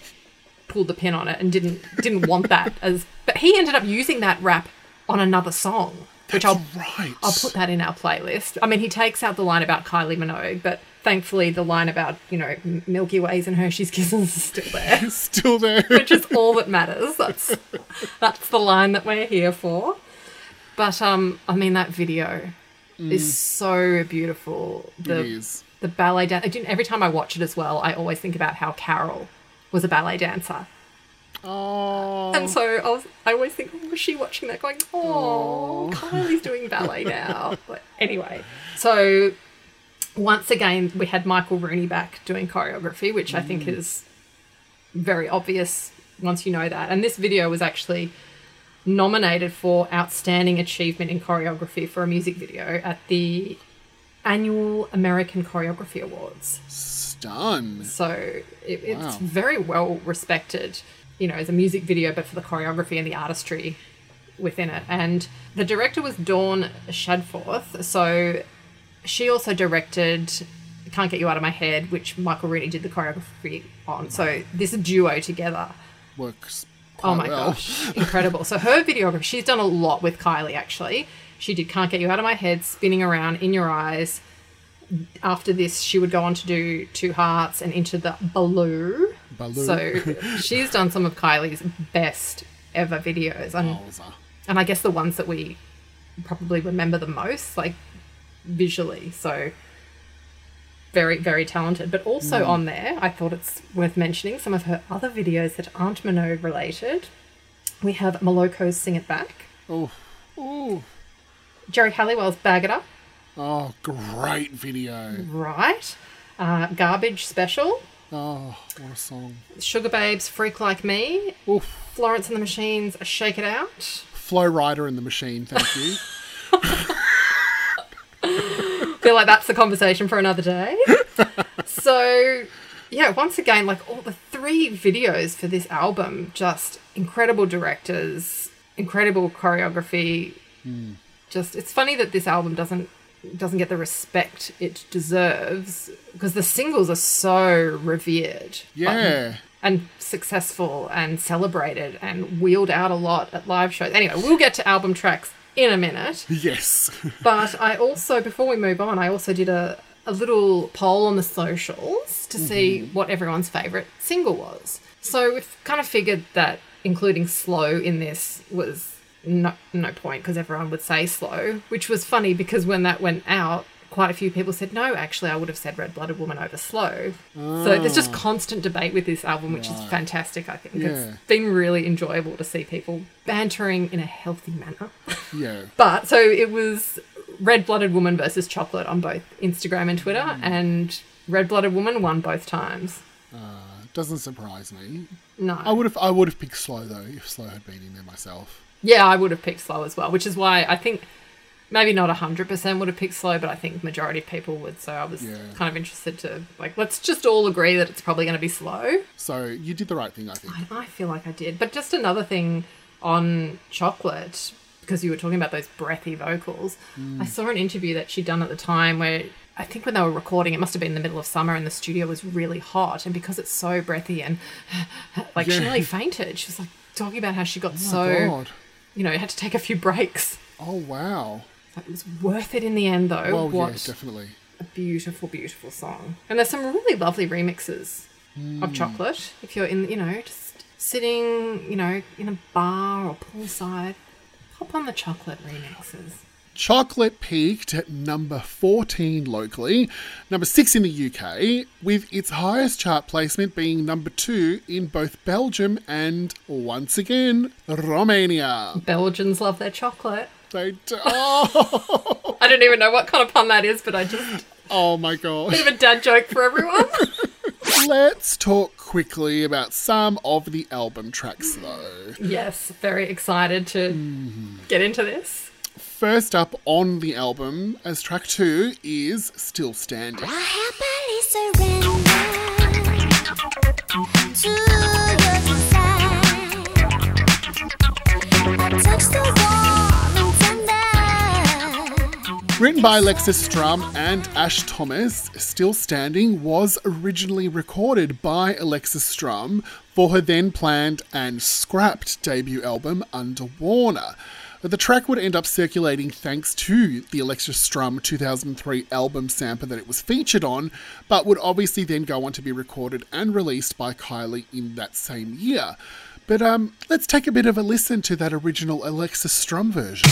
pulled the pin on it and didn't didn't want that as. But he ended up using that rap on another song, which I'll right I'll put that in our playlist. I mean, he takes out the line about Kylie Minogue, but thankfully the line about you know Milky Ways and Hershey's Kisses is still there still there which is all that matters. That's that's the line that we're here for. But um, I mean that video is so beautiful. The Mm. It is. the ballet dance. Every time I watch it as well, I always think about how Carol was a ballet dancer. oh And so I was, I always think, oh, was she watching that going, oh, Kylie's doing ballet now. But anyway, so once again, we had Michael Rooney back doing choreography, which I think mm. is very obvious once you know that. And this video was actually nominated for Outstanding Achievement in Choreography for a music video at the annual American Choreography Awards. Stun. So it, it's Wow. very well respected, you know, as a music video, but for the choreography and the artistry within it. And the director was Dawn Shadforth. So she also directed Can't Get You Out of My Head, which Michael Rooney did the choreography on. So this duo together. Works Oh my well. gosh, incredible. So her videography, she's done a lot with Kylie actually. She did Can't Get You Out of My Head, Spinning Around in Your Eyes. After this, she would go on to do Two Hearts and Into the Baloo. Baloo. So she's done some of Kylie's best ever videos. And, and I guess the ones that we probably remember the most, like visually. So very, very talented. But also Mm. on there, I thought it's worth mentioning some of her other videos that aren't Minogue related. We have Moloko's Sing It Back, Oh, oh, Geri Halliwell's Bag It Up, oh, great video. right? Uh, Garbage Special, Oh, what a song. Sugababes Freak Like Me, Oof. Florence and the Machines Shake It Out. Flow Rider in the Machine, thank you. feel like that's the conversation for another day. so, yeah, once again, like all the three videos for this album, just incredible directors, incredible choreography. Hmm. Just it's funny that this album doesn't doesn't get the respect it deserves because the singles are so revered. Yeah. and successful and celebrated and wheeled out a lot at live shows. Anyway, we'll get to album tracks in a minute. Yes. But I also, before we move on, I also did a, a little poll on the socials to mm-hmm. see what everyone's favourite single was. So we've kind of figured that including slow in this was no, no point because everyone would say slow, which was funny because when that went out, quite a few people said, no, actually, I would have said Red Blooded Woman over slow. So there's just ah. constant debate with this album, which is fantastic, I think. Yeah. It's been really enjoyable to see people bantering in a healthy manner. Yeah. But so it was Red Blooded Woman versus Chocolate on both Instagram and Twitter, mm. and Red Blooded Woman won both times. Uh, doesn't surprise me. No. I would have I would have picked slow though if slow had been in there myself. Yeah, I would have picked slow as well, which is why I think maybe not 100% would have picked slow, but I think majority of people would. So I was Yeah. kind of interested to, like, let's just all agree that it's probably going to be slow. So you did the right thing, I think. I, I feel like I did. But just another thing on Chocolate, because you were talking about those breathy vocals, mm. I saw an interview that she'd done at the time where I think when they were recording, it must have been in the middle of summer and the studio was really hot. And because it's so breathy and like she nearly fainted, she was like talking about how she got Oh so, God. you know, had to take a few breaks. Oh wow. It was worth it in the end, though. Well, what yeah, definitely. a beautiful, beautiful song. And there's some really lovely remixes Hmm. of Chocolate. If you're in, you know, just sitting, you know, in a bar or poolside, hop on the Chocolate remixes. Chocolate peaked at number 14 locally, number 6 in the UK, with its highest chart placement being number 2 in both Belgium and, once again, Romania. Belgians love their chocolate. They do- oh, I don't even know what kind of pun that is, but I just oh my god. bit of a dad joke for everyone. Let's talk quickly about some of the album tracks though. yes, very excited to Mm-hmm. get into this. First up on the album as track 2 is Still Standing. Written by Alexis Strum and Ash Thomas, Still Standing was originally recorded by Alexis Strum for her then planned and scrapped debut album Under Warner. But The track would end up circulating thanks to the Alexis Strum 2003 album sampler that it was featured on, but would obviously then go on to be recorded and released by Kylie in that same year. But um, let's take a bit of a listen to that original Alexis Strum version.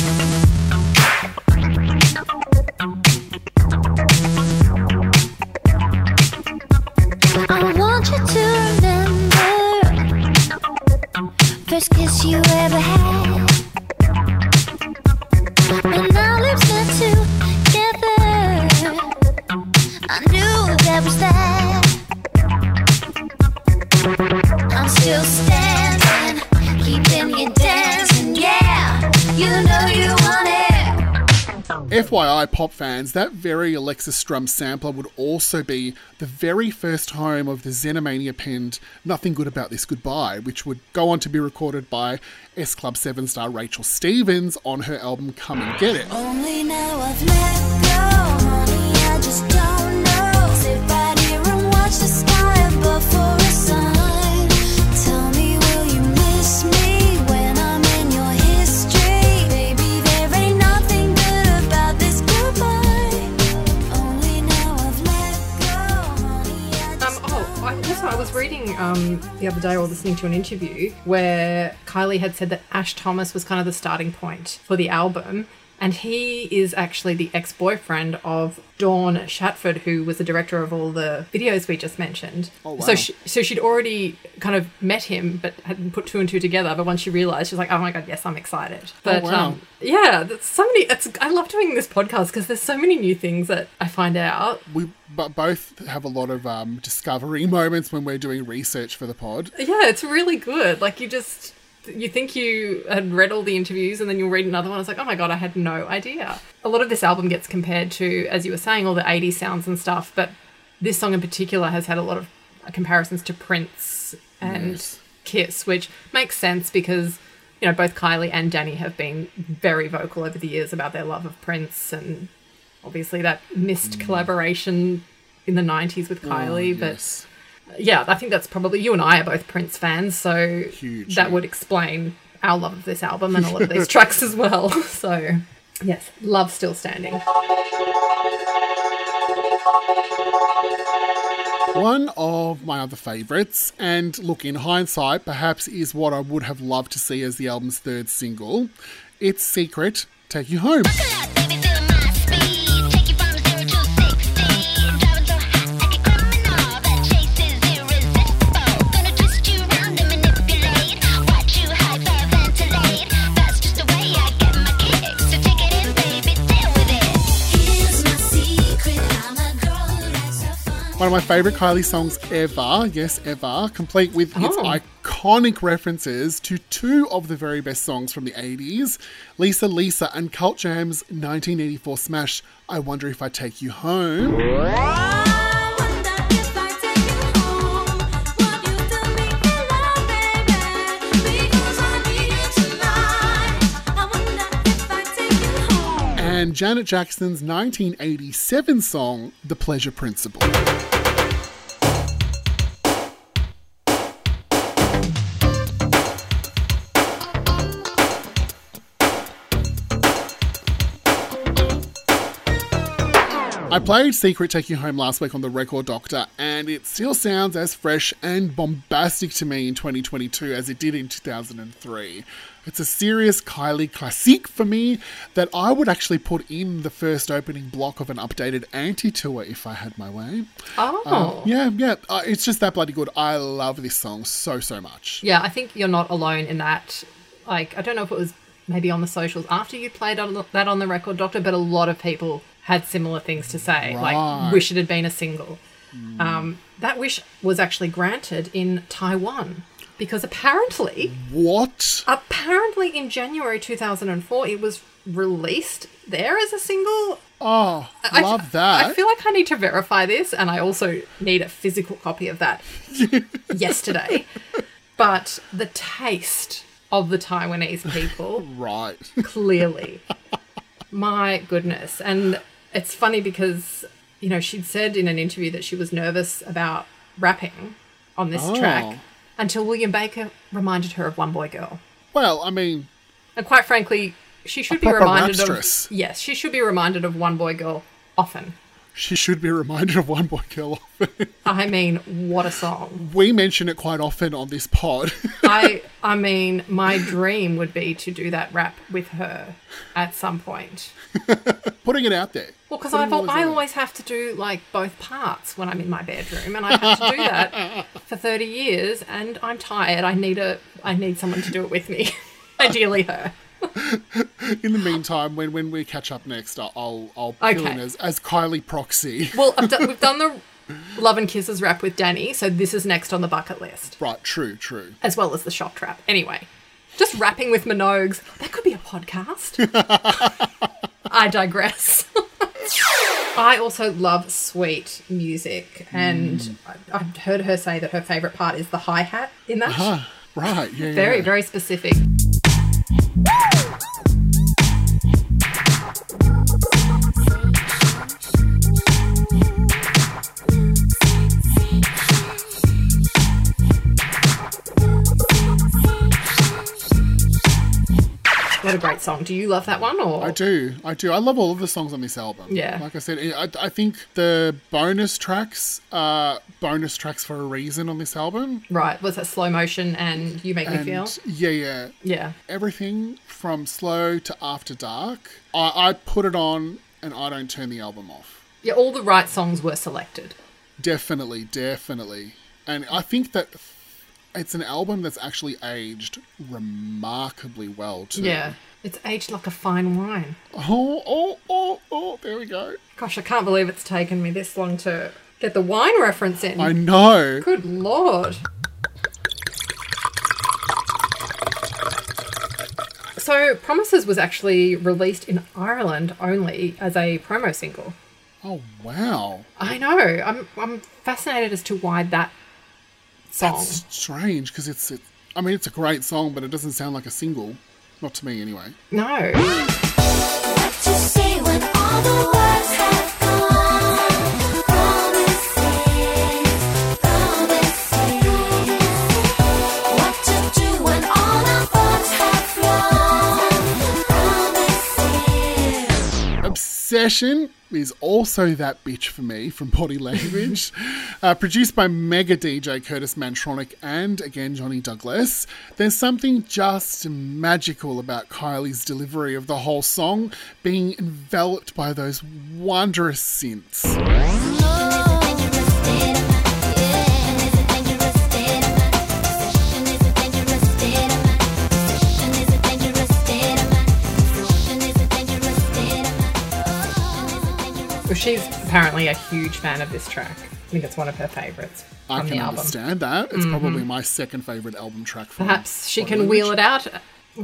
Pop fans, that very Alexis Strum sampler would also be the very first home of the Xenomania penned Nothing Good About This Goodbye, which would go on to be recorded by S Club 7 star Rachel Stevens on her album Come and Get It. Um, the other day or listening to an interview where Kylie had said that Ash Thomas was kind of the starting point for the album. And he is actually the ex boyfriend of Dawn Shadforth, who was the director of all the videos we just mentioned. Oh, wow. So, she, so she'd already kind of met him, but hadn't put two and two together. But once she realized, she was like, "Oh my god, yes, I'm excited." But wow. um, yeah, that's so many. It's I love doing this podcast because there's so many new things that I find out. We b- both have a lot of um, discovery moments when we're doing research for the pod. Yeah, it's really good. Like you just you think you had read all the interviews and then you'll read another one. It's like, oh my god, I had no idea. A lot of this album gets compared to, as you were saying, all the 80s sounds and stuff, but this song in particular has had a lot of comparisons to Prince and Yes. Kiss, which makes sense because you know both Kylie and Dannii have been very vocal over the years about their love of Prince and obviously that missed mm. collaboration in the 90s with oh, Kylie, but Yes. Yeah, I think that's probably you and I are both Prince fans, so Hugely. that would explain our love of this album and a lot of these tracks as well. So, yes, love still standing. One of my other favourites, and look, in hindsight, perhaps is what I would have loved to see as the album's third single. It's Secret, Take You Home. One of my favourite Kylie songs ever, yes, ever, complete with its Oh. iconic references to two of the very best songs from the 80s Lisa Lisa and Cult Jam's 1984 smash, I Wonder If I Take You Home. And Janet Jackson's 1987 song, The Pleasure Principle. I played Secret Take You Home last week on the Record Doctor, and it still sounds as fresh and bombastic to me in 2022 as it did in 2003. It's a serious Kylie classique for me that I would actually put in the first opening block of an updated anti tour if I had my way. Oh. Uh, yeah, yeah, uh, it's just that bloody good. I love this song so, so much. Yeah, I think you're not alone in that. Like, I don't know if it was maybe on the socials after you played on the- that on the record, Doctor, but a lot of people had similar things to say. Right. Like, wish it had been a single. Um, that wish was actually granted in Taiwan because apparently, What? apparently in January 2004, it was released there as a single. Oh, I- love that. I feel like I need to verify this, and I also need a physical copy of that yesterday. But the taste of the Taiwanese people, right. clearly. My goodness. And it's funny because, you know, she'd said in an interview that she was nervous about rapping on this Oh. track until William Baker reminded her of One Boy Girl. Well, I mean, And quite frankly, she should be reminded rapstress. of yes, she should be reminded of One Boy Girl often. She should be reminded of One Boy Girl. I mean, what a song. we mention it quite often on this pod. I I mean, my dream would be to do that rap with her at some point. Putting it out there. Well, because al- always I always have to do like both parts when I'm in my bedroom, and I've had to do that for thirty years. And I'm tired. I need a I need someone to do it with me. Ideally, her. In the meantime, when, when we catch up next, I'll I'll, I'll fill Okay. in as, as Kylie Proxy. Well, we've done the Love and Kisses rap with Dannii, so this is next on the bucket list, Right, true, true. as well as the shop trap. Anyway, just rapping with Minogues. That could be a podcast. I digress. I also love sweet music, and I, I've heard her say that her favourite part is the hi hat in that. Ah, right, yeah, Very, yeah. very specific. Woo! What a great song. Do you love that one or I do, I do. I love all of the songs on this album. Yeah. Like I said, I, I think the bonus tracks are bonus tracks for a reason on this album. Right, was that slow motion and you make me And feel? yeah, yeah. Yeah. Everything from slow to after dark, I, I put it on and I don't turn the album off. Yeah, all the right songs were selected. Definitely, definitely. And I think that it's an album that's actually aged remarkably well too. Yeah. It's aged like a fine wine. Oh, oh, oh, oh, there we go. Gosh, I can't believe it's taken me this long to get the wine reference in. I know. Good lord. So, Promises was actually released in Ireland only as a promo single. Oh, wow. I know. I'm I'm fascinated as to why that song. That's strange because it's, it, I mean, it's a great song, but it doesn't sound like a single. Not to me, anyway. No. What to say when all the words have gone? Promises, promises. What to do when all our thoughts have flown? Promises. Obsession is also that bitch for me from Body Language. uh, produced by mega DJ Curtis Mantronik and again Johnny Douglas. There's something just magical about Kylie's delivery of the whole song, being enveloped by those wondrous synths. Well, she's apparently a huge fan of this track. I think it's one of her favourites I can album. Mm-hmm. understand that. It's probably my second favourite album track from Perhaps she can wheel it out.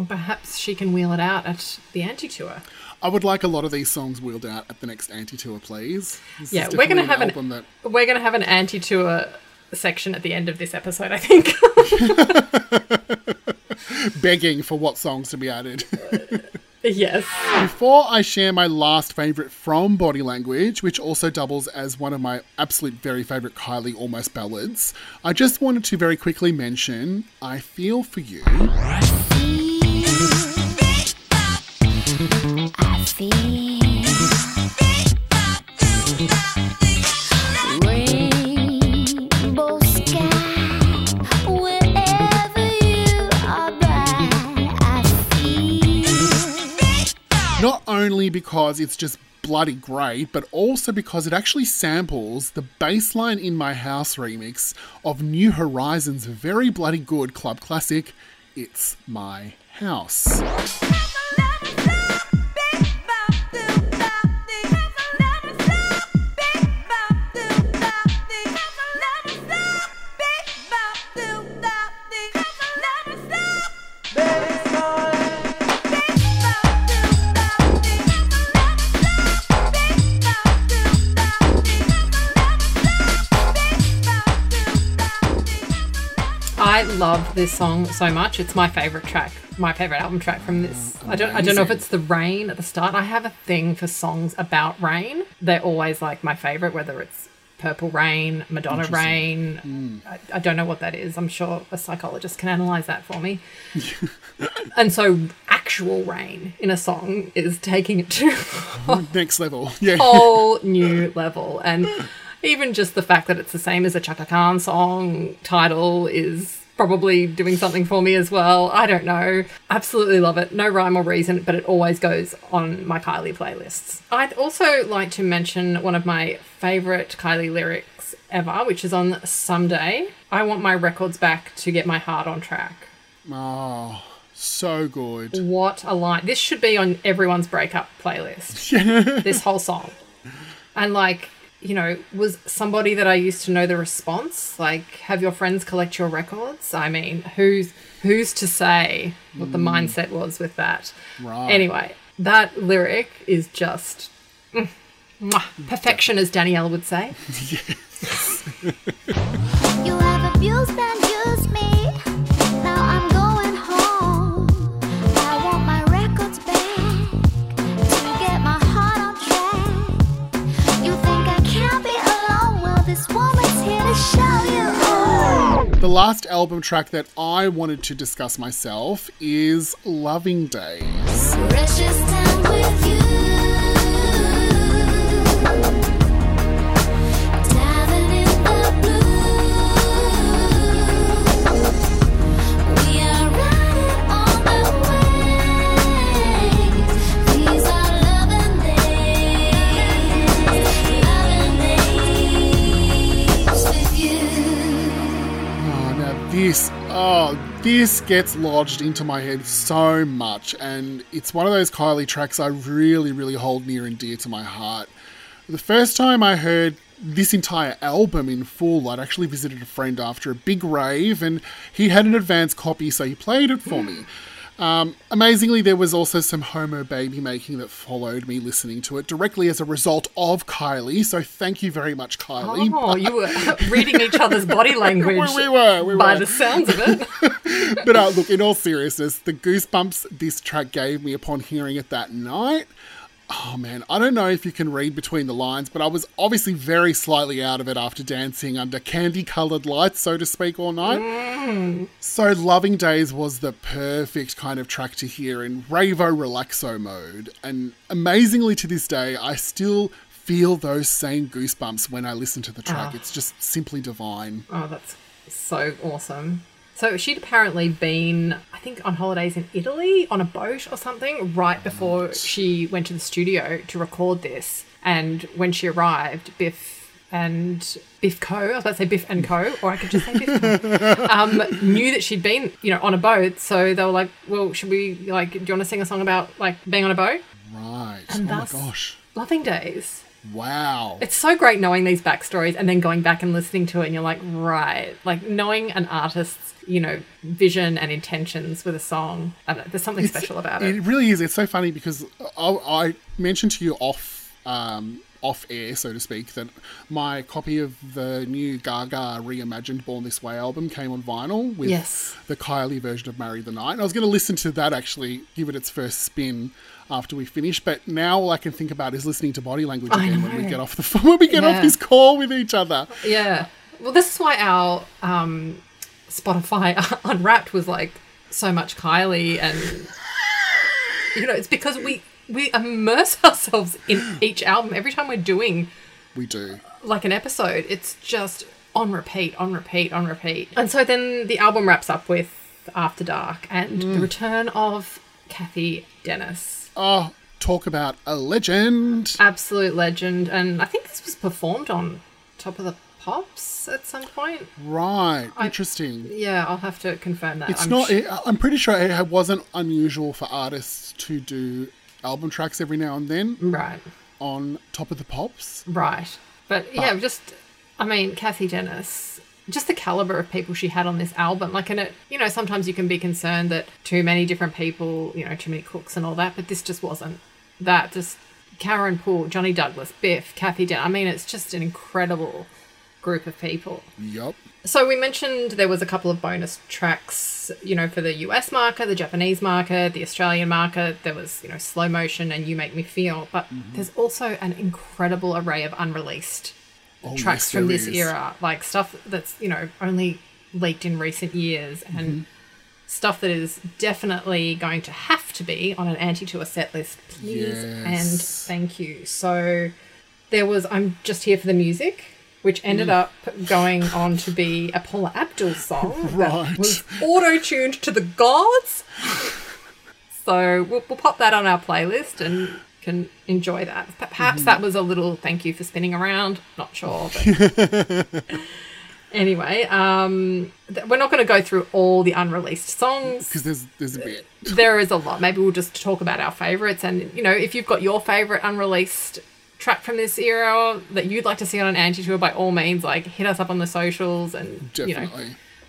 Perhaps she can wheel it out at the anti tour. I would like a lot of these songs wheeled out at the next anti tour, please. This Yeah, we're gonna have an album that we're gonna have an anti tour section at the end of this episode. I think. begging for what songs to be added. yes. Before I share my last favourite from Body Language, which also doubles as one of my absolute very favourite Kylie almost ballads, I just wanted to very quickly mention I Feel For You. I feel rainbow only because it's just bloody great, but also because it actually samples the baseline in my house remix of New Horizons' very bloody good club classic, It's My House. Love this song so much. It's my favorite track, my favorite album track from this. I don't, I don't know if it's the rain at the start. I have a thing for songs about rain. They're always like my favorite, whether it's Purple Rain, Madonna Rain. Hmm. I, I don't know what that is. I'm sure a psychologist can analyze that for me. and so, actual rain in a song is taking it to Next level. Yeah. whole new level. And even just the fact that it's the same as a Chaka Khan song title is probably doing something for me as well. I don't know. Absolutely love it. No rhyme or reason, but it always goes on my Kylie playlists. I'd also like to mention one of my favorite Kylie lyrics ever, which is on Someday. I want my records back to get my heart on track. Oh, so good. What a line. This should be on everyone's breakup playlist. this whole song. And like, you know, was somebody that I used to know the response? Like, have your friends collect your records? I mean, who's who's to say what the mindset was with that? Right. Anyway, that lyric is just mm, mwah, perfection, as Danielle would say. You have abused and The last album track that I wanted to discuss myself is Loving Days. This, oh, this gets lodged into my head so much, and it's one of those Kylie tracks I really, really hold near and dear to my heart. The first time I heard this entire album in full, I'd actually visited a friend after a big rave, and he had an advance copy, so he played it for me. Um, amazingly, there was also some homo baby making that followed me listening to it directly as a result of Kylie. So thank you very much, Kylie. Oh, you were reading each other's body language. We- we were, we by were. the sounds of it. but uh, look, in all seriousness, the goosebumps this track gave me upon hearing it that night. Oh man, I don't know if you can read between the lines, but I was obviously very slightly out of it after dancing under candy coloured lights, so to speak, all night. Mm. So, Loving Days was the perfect kind of track to hear in Ravo Relaxo mode. And amazingly to this day, I still feel those same goosebumps when I listen to the track. Ah. It's just simply divine. Oh, that's so awesome. So she'd apparently been, I think, on holidays in Italy on a boat or something right before she went to the studio to record this. And when she arrived, Biff and Biff Co, I was about to say Biff and Co, or I could just say Biff um, knew that she'd been, you know, on a boat. So they were like, well, should we, like, do you want to sing a song about, like, being on a boat? Right. And oh my gosh. Loving Days Wow. It's so great knowing these backstories and then going back and listening to it, and you're like, right, like knowing an artist's, you know, vision and intentions with a song. Know, there's something special about it. It really is. It's so funny because I, I mentioned to you off um, off air, so to speak, that my copy of the new Gaga reimagined Born This Way album came on vinyl with Yes. the Kylie version of Marry the Night. And I was going to listen to that actually, give it its first spin after we finish. But now all I can think about is listening to body language I again when we get off the phone. when we get Yeah. off this call with each other. Yeah. Well, this is why our um, Spotify Unwrapped was like so much Kylie, and you know, it's because we we immerse ourselves in each album every time we're doing We do. like an episode. It's just on repeat, on repeat, on repeat. And so then the album wraps up with After Dark and the mm. return of Cathy Dennis. Oh, talk about a legend. Absolute legend. And I think this was performed on Top of the Pops at some point. Right. Interesting. Yeah, I'll have to confirm that. It's I'm not. sh- It, I'm pretty sure it wasn't unusual for artists to do album tracks every now and then right, on Top of the Pops. right. But yeah, just I mean, Cathy Dennis. Just the caliber of people she had on this album, like, and it, you know, sometimes you can be concerned that too many different people, you know, too many cooks and all that, but this just wasn't that. Just Karen Poole, Johnny Douglas, Biff, Cathy Dennis. I mean, it's just an incredible group of people. Yup. So we mentioned there was a couple of bonus tracks, you know, for the US market, the Japanese market, the Australian market. There was, you know, slow motion and you make me feel, but Mm-hmm. there's also an incredible array of unreleased Oh, tracks yes, from this is. era, like stuff that's, you know, only leaked in recent years and Mm-hmm. stuff that is definitely going to have to be on an anti-tour set list, please and thank you. So there was I'm just here for the music, which ended Mm. up going on to be a Paula Abdul song Right. that was auto-tuned to the gods. So we'll, we'll pop that on our playlist and can enjoy that. Perhaps Mm-hmm. that was a little thank you for spinning around. Not sure. But anyway, um, th- we're not going to go through all the unreleased songs Because there's there's a bit. there is a lot. Maybe we'll just talk about our favorites. And, you know, if you've got your favorite unreleased track from this era that you'd like to see on an anti tour, by all means, like hit us up on the socials and, you know,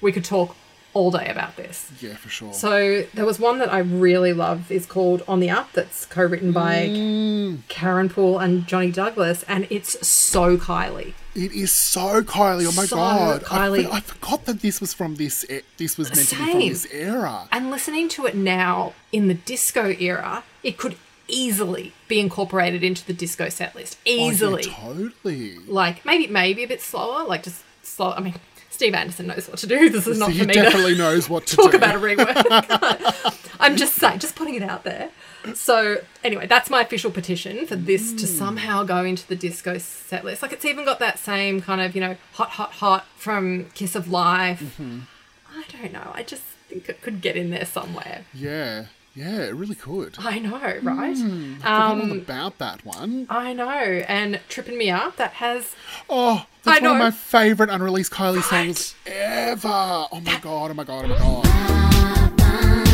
we could talk all day about this. Yeah, for sure. So there was one that I really love is called On the Up that's co-written by Mm. Karen Poole and Johnny Douglas and it's so Kylie. it is so Kylie. Oh my So god! I, Kylie. for- I forgot that this was from this. This was meant to be from this era. And listening to it now in the disco era, it could easily be incorporated into the disco set list. Oh, yeah, Easily. totally. like maybe maybe a bit slower, like just slow. I mean, Steve Anderson knows what to do. This is not he for me He definitely knows what to talk do. about a rework. I'm just saying, just putting it out there. So anyway, that's my official petition for this Mm. to somehow go into the disco set list. Like it's even got that same kind of you know hot, hot, hot from Kiss of Life. Mm-hmm. I don't know. I just think it could get in there somewhere. Yeah, yeah, it really could. I know, right? All Um, about that one. I know. And tripping me up that has Oh, that's I one of know. my favorite unreleased Kylie songs ever. Oh my god! Oh my god! Oh my god!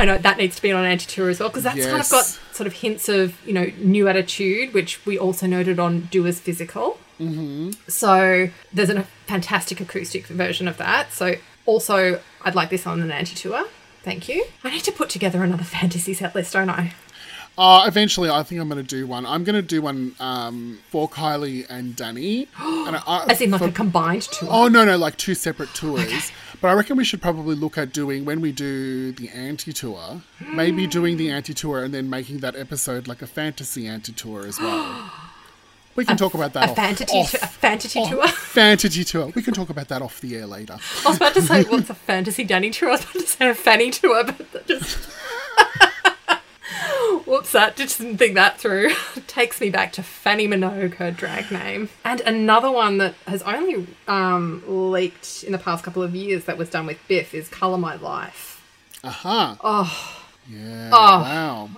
I know that needs to be on anti tour as well because that's kind of got sort of hints of you know new attitude, which we also noted on Doers Physical. Mm-hmm. So there's a fantastic acoustic version of that. So also I'd like this on an anti tour. Thank you. I need to put together another fantasy set list, don't I? Uh, eventually, I think I'm going to do one. I'm going to do one um, for Kylie and Dannii. and I, As in like for- a combined tour. Oh no, no, like two separate tours. But I reckon we should probably look at doing when we do the anti tour, maybe doing the anti tour and then making that episode like a fantasy anti tour as well. We can talk about that. a off, fantasy off, a fantasy tour? Fantasy tour. We can talk about that off the air later. I was about to say what's a fantasy Dannii tour. I was about to say a fanny tour, but just whoops, that didn't think that through. Takes me back to Fanny Minogue, her drag name, and another one that has only um, leaked in the past couple of years that was done with Biff is Color My Life. Aha. Oh, Yeah. Oh. Wow.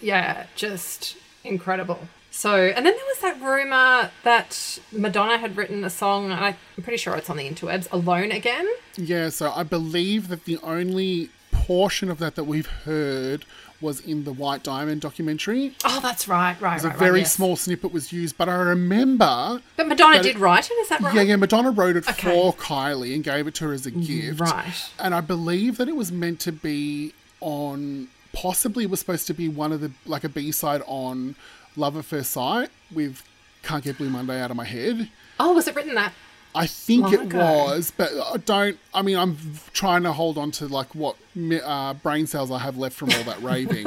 yeah, just incredible. So, and then there was that rumor that Madonna had written a song, and I'm pretty sure it's on the interwebs, Alone Again. Yeah, so I believe that the only portion of that that we've heard was in the White Diamond documentary. Oh, that's right, right, It was right. a very right, yes. small snippet was used, but I remember But Madonna did it- write it, is that right? Yeah, yeah, Madonna wrote it Okay. for Kylie and gave it to her as a mm, gift. Right. And I believe that it was meant to be on possibly it was supposed to be one of the like a B side on Love at First Sight with Can't Get Blue Monday out of my head. Oh, was it written that? I think Long it ago. was, but I don't. I mean, I'm trying to hold on to like what uh, brain cells I have left from all that raving.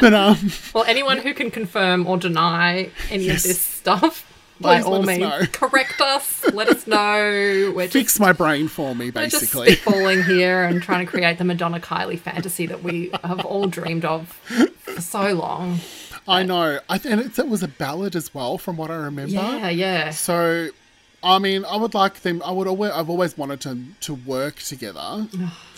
but um, Well, anyone who can confirm or deny any Yes. of this stuff, by Please all let us means, know. correct us. Let us know. We're just, my brain for me, we're just basically. spitballing here and trying to create the Madonna Kylie fantasy that we have all dreamed of for so long. I know. I th- and it, it was a ballad as well, from what I remember. Yeah, yeah. So, I mean, I would like them. I would. Always, I've always wanted to to work together,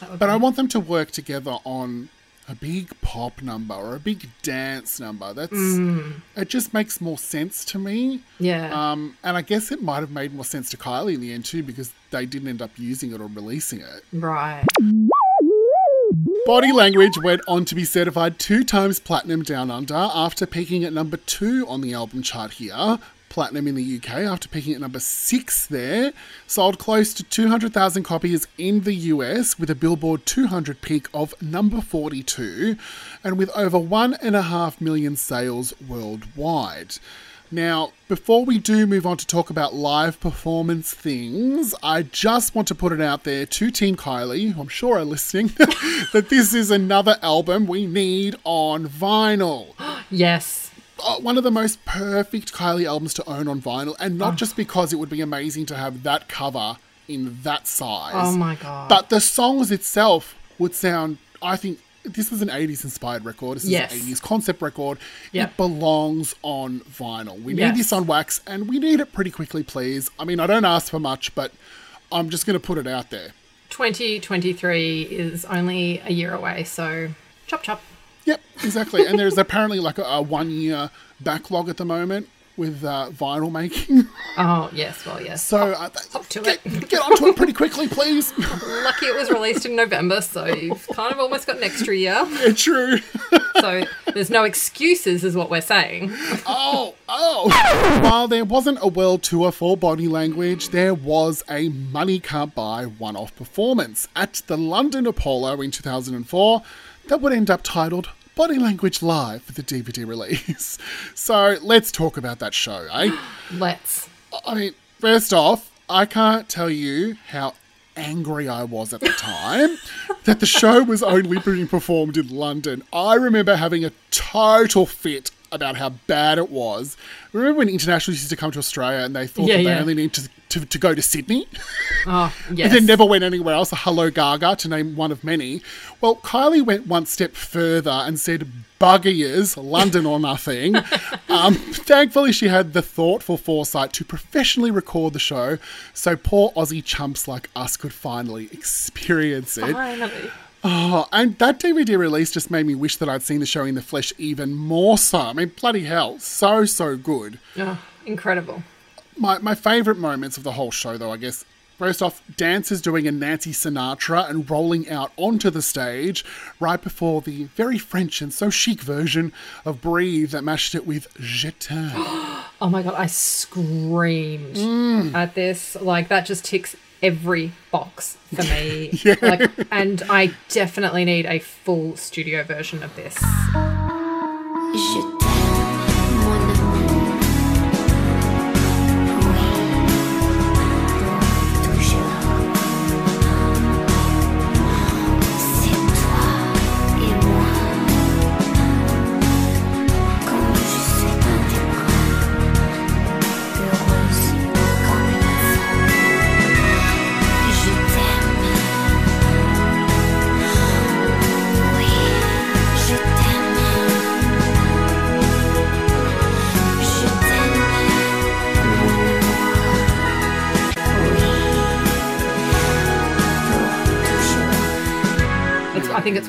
but be- I want them to work together on a big pop number or a big dance number. That's Mm. it. Just makes more sense to me. yeah. Um, and I guess it might have made more sense to Kylie in the end too, because they didn't end up using it or releasing it. right. Body Language went on to be certified two times platinum down under after peaking at number two on the album chart here. Platinum in the UK after peaking at number six there. Sold close to 200,000 copies in the US with a Billboard 200 peak of number 42 and with over one and a half million sales worldwide. Now, before we do move on to talk about live performance things, I just want to put it out there to Team Kylie, who I'm sure are listening, that this is another album we need on vinyl. Yes. Uh, one of the most perfect Kylie albums to own on vinyl, and not just because it would be amazing to have that cover in that size. Oh my god. But the songs itself would sound, I think, this is an 80s inspired record. This is Yes. an 80s concept record. Yep. It belongs on vinyl. We need Yes. this on wax and we need it pretty quickly, please. I mean, I don't ask for much, but I'm just going to put it out there. 2023 is only a year away, so chop chop. Yep, exactly. and there's apparently like a, a one year backlog at the moment with uh, vinyl making. Oh, yes, well, yes. So uh, Hop to get, it. get onto it pretty quickly, please. Lucky it was released in November, so you've kind of almost got an extra year. Yeah, True. So there's no excuses, is what we're saying. Oh, oh. While there wasn't a world tour for body language, there was a money can't buy one off performance at the London Apollo in 2004 that would end up titled Body Language Live for the DVD release. So let's talk about that show, eh? Let's. I mean, first off, I can't tell you how angry I was at the time that the show was only being performed in London. I remember having a total fit about how bad it was. Remember when internationals used to come to Australia and they thought Yeah, that they yeah. only need to, to, to go to Sydney? Oh, yes. And then never went anywhere else. Hello Gaga, to name one of many. Well, Kylie went one step further and said, "Bugger London or nothing." um, thankfully, she had the thoughtful foresight to professionally record the show, so poor Aussie chumps like us could finally experience it. Finally. Oh, and that DVD release just made me wish that I'd seen the show in the flesh even more so. I mean, bloody hell, so so good Oh, incredible. my, my favourite moments of the whole show, though, I guess. First off, dancers doing a Nancy Sinatra and rolling out onto the stage right before the very French and so chic version of Breathe that matched it with Je t'aime. Oh my god, I screamed Mm. at this. Like that just ticks every box for me. Like and I definitely need a full studio version of this.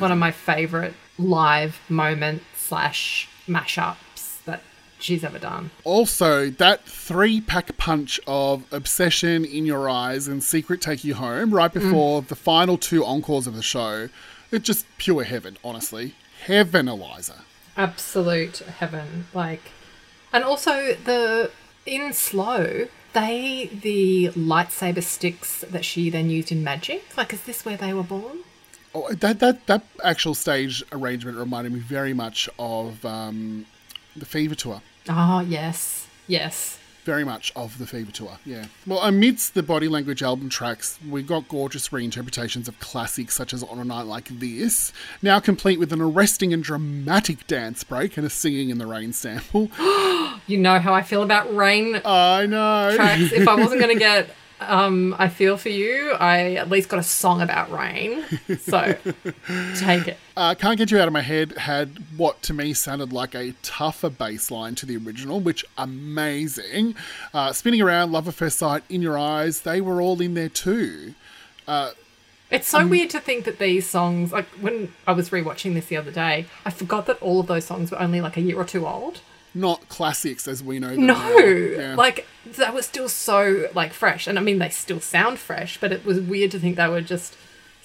One of my favorite live moments slash mashups that she's ever done. Also, that three pack punch of Obsession in Your Eyes and Secret Take You Home right mm. before the final two encores of the show, it's just pure heaven, honestly. Heaven, Eliza. absolute heaven like and also the in slow they the lightsaber sticks that she then used in magic like is this where they were born Oh, that, that, that actual stage arrangement reminded me very much of um, the Fever Tour. oh yes yes Very much of the Fever Tour, yeah. Well, amidst the body language album tracks, we got gorgeous reinterpretations of classics such as On a Night Like This, now complete with an arresting and dramatic dance break and a singing in the rain sample. you know how i feel about rain I know. tracks if i wasn't going to get um i feel for you i at least got a song about rain so take it Uh, Can't Get You Out of My Head had what to me sounded like a tougher bass line to the original, which amazing. Uh, spinning around, Love at First Sight, In Your Eyes, they were all in there too. It's so weird to think that these songs, like when I was rewatching this the other day, I forgot that all of those songs were only like a year or two old. Not classics as we know them. No. Yeah. like that was still so like fresh, and I mean they still sound fresh, but it was weird to think they were just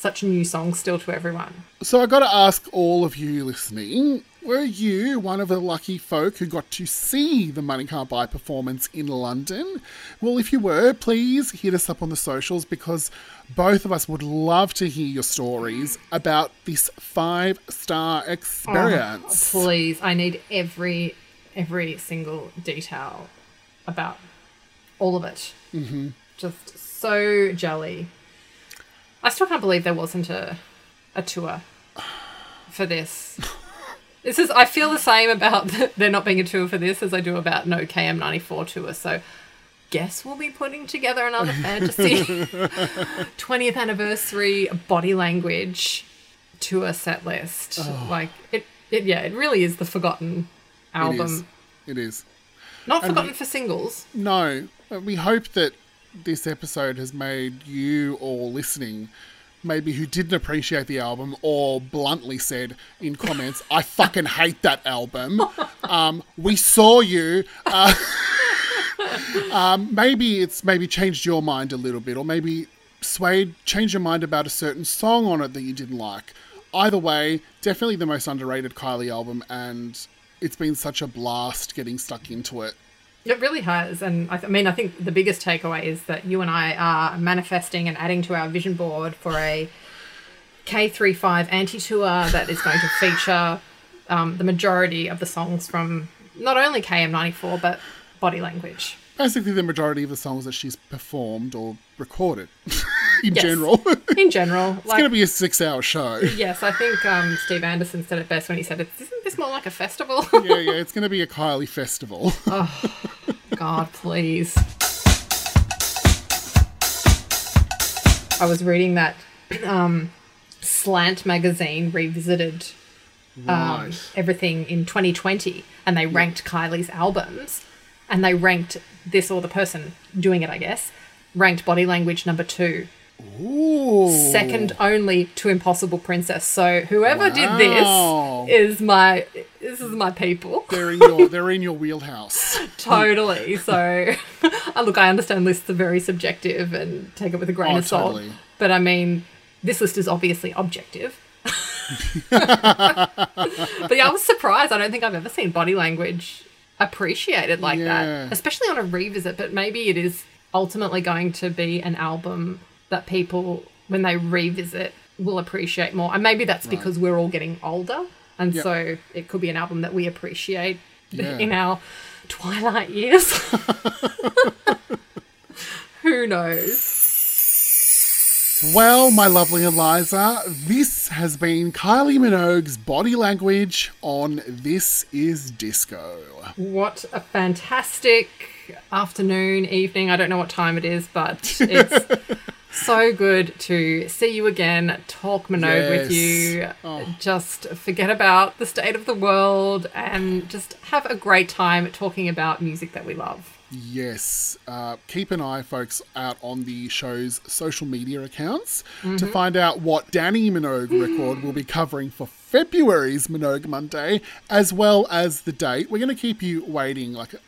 such new songs still to everyone. So I got to ask all of you listening: Were you one of the lucky folk who got to see the Money Can't Buy performance in London? Well, if you were, please hit us up on the socials because both of us would love to hear your stories about this five-star oh, experience. Please, I need every every single detail about all of it. Mm-hmm. Just so jelly. I still can't believe there wasn't a a tour for this. This is. I feel the same about there not being a tour for this as I do about no KM94 tour. So, guess we'll be putting together another fantasy 20th anniversary body language tour set list. Like it, it. Yeah, it really is the forgotten It album. is. It is. Not forgotten for singles. No, we hope that this episode has made you all listening, maybe who didn't appreciate the album or bluntly said in comments, I fucking hate that album. Um, we saw you. Uh, um, maybe it's maybe changed your mind a little bit, or maybe swayed, changed your mind about a certain song on it that you didn't like. Either way, definitely the most underrated Kylie album, and it's been such a blast getting stuck into it. It really has, and I, th- I mean, I think the biggest takeaway is that you and I are manifesting and adding to our vision board for a K35 anti tour that is going to feature um, the majority of the songs from not only KM94 but Body Language. basically the majority of the songs that she's performed or recorded in Yes. general. In general, like going to be a six-hour show. yes, I think um, Steve Anderson said it best when he said, "It's "Isn't this more like a festival?" yeah, yeah, it's going to be a Kylie festival. God, please. I was reading that um, Slant magazine revisited um, everything in 2020 and they ranked Kylie's albums and they ranked this or the person doing it, I guess, ranked body language number two, Ooh. second only to Impossible Princess. So whoever Wow. did this is my this is my people. They're in your they're in your wheelhouse. Totally. So, uh, look, I understand lists are very subjective and take it with a grain Oh, of salt. totally. But I mean, this list is obviously objective. but yeah, I was surprised. I don't think I've ever seen body language appreciated like Yeah. that, especially on a revisit. But maybe it is ultimately going to be an album that people, when they revisit, will appreciate more. And maybe that's because we're all getting older. And Yep. so it could be an album that we appreciate Yeah. in our twilight years. Who knows? Well, my lovely Eliza, this has been Kylie Minogue's body language on This Is Disco. What a fantastic afternoon, evening. I don't know what time it is, but it's so good to see you again, talk Minogue with Yes. you. Just forget about the state of the world and just have a great time talking about music that we love. Yes. Uh, keep an eye, folks, out on the show's social media accounts to Mm-hmm. find out what Dannii Minogue record will be covering for February's Minogue Monday, as well as the date. We're going to keep you waiting like a,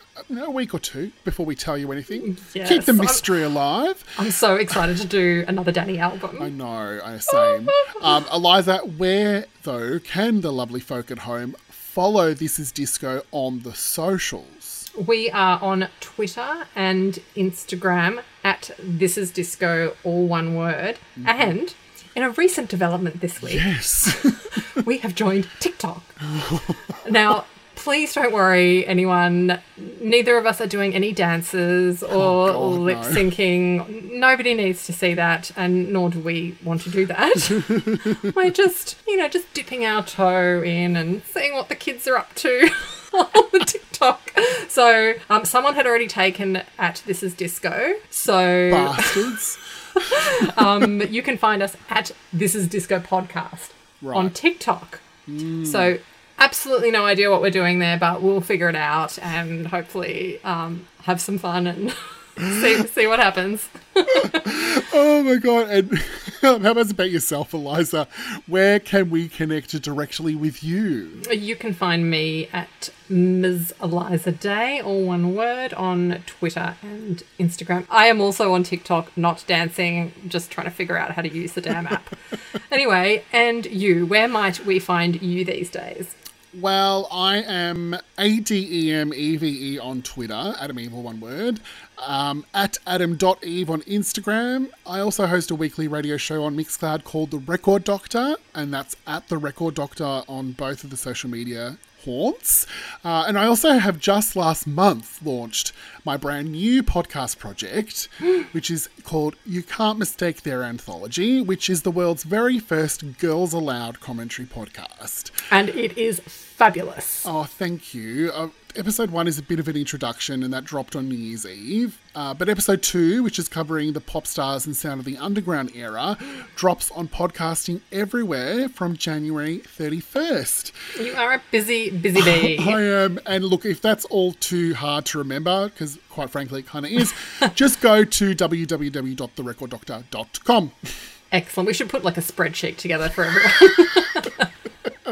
a week or two before we tell you anything. Yes, keep the I'm- mystery alive. I'm so excited to do another Dannii album. I know, I same. um, Eliza, where though can the lovely folk at home follow This Is Disco on the socials? We are on Twitter and Instagram at This Is Disco, all one word. And in a recent development this week, Yes. we have joined TikTok. now, please don't worry, anyone. Neither of us are doing any dances or Oh, God, lip no. syncing. Nobody needs to see that, and nor do we want to do that. We're just, you know, just dipping our toe in and seeing what the kids are up to on the TikTok. So, um, someone had already taken at This Is Disco. So, Bastards. um, you can find us at This Is Disco Podcast on Right. TikTok. So absolutely no idea what we're doing there, but we'll figure it out and hopefully um, have some fun and see see what happens. Oh my god! And um, how about about yourself, Eliza? Where can we connect directly with you? You can find me at Ms. Eliza Day, all one word, on Twitter and Instagram. I am also on TikTok, not dancing, just trying to figure out how to use the damn app. anyway, and you, where might we find you these days? Well, I am A D E M E V E on Twitter, Adam Evil, one word. Um, at adam.eve on Instagram. I also host a weekly radio show on Mixcloud called The Record Doctor, and that's at The Record Doctor on both of the social media haunts. Uh, and I also have just last month launched my brand new podcast project, which is called You Can't Mistake Their Anthology, which is the world's very first Girls Aloud commentary podcast. And it is fabulous. Oh, thank you. Uh, episode one is a bit of an introduction, and that dropped on New Year's Eve. Uh, but episode two, which is covering the pop stars and sound of the underground era, drops on podcasting everywhere from January 31st. You are a busy, busy bee. I am, and look, if that's all too hard to remember, because quite frankly it kind of is, just go to www.therecorddoctor.com. Excellent. We should put like a spreadsheet together for everyone,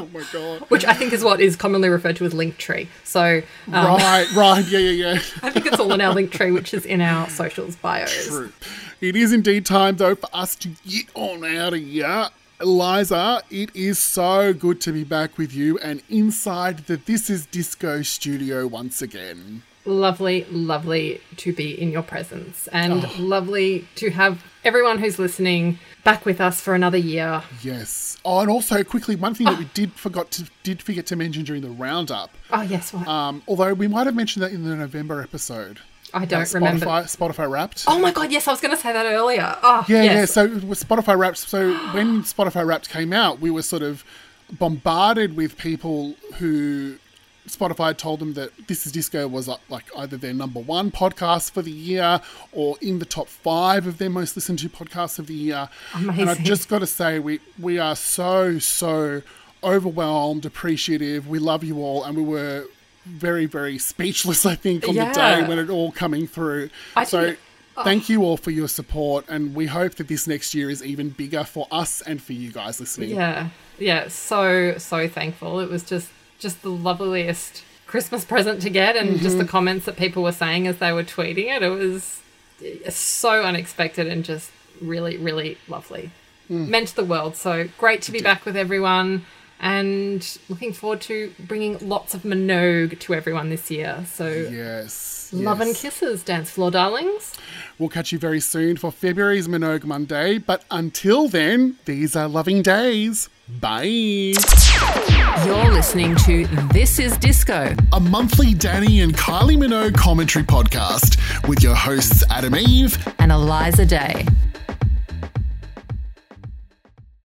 Oh my god. which I think is what is commonly referred to as Linktree. So um, Right, right, yeah, yeah, yeah. I think it's all in our Linktree, which is in our socials bios. True. It is indeed time, though, for us to get on out of here. Eliza, it is so good to be back with you and inside the This Is Disco studio once again. Lovely, lovely to be in your presence, and Oh. lovely to have everyone who's listening back with us for another year. Yes. Oh, and also quickly, one thing that we did forgot to did forget to mention during the roundup. Oh yes, what? Um, although we might have mentioned that in the November episode. I don't Uh, Spotify, remember. Spotify Wrapped. Oh my god, yes, I was going to say that earlier. Oh Yeah, yeah. So with Spotify Wrapped, so when Spotify Wrapped came out, we were sort of bombarded with people who Spotify told them that This Is Disco was uh, like either their number one podcast for the year or in the top five of their most listened to podcasts of the year. And I've just got to say, we we are so so overwhelmed, appreciative. We love you all, and we were very very speechless. I think on the day when it all coming through. I so. think- Thank you all for your support, and we hope that this next year is even bigger for us and for you guys listening. Yeah, yeah, so so thankful. It was just just the loveliest Christmas present to get, and just Mm-hmm. the comments that people were saying as they were tweeting it. It was eh, so unexpected and just really really lovely. Mm. Meant the world. So great to be back with everyone. And looking forward to bringing lots of Minogue to everyone this year. So, Yes. love and kisses, dance floor darlings. We'll catch you very soon for February's Minogue Monday, but until then, these are loving days. Bye. You're listening to This Is Disco. A monthly Dannii and Kylie Minogue commentary podcast with your hosts Adam Eve and Eliza Day.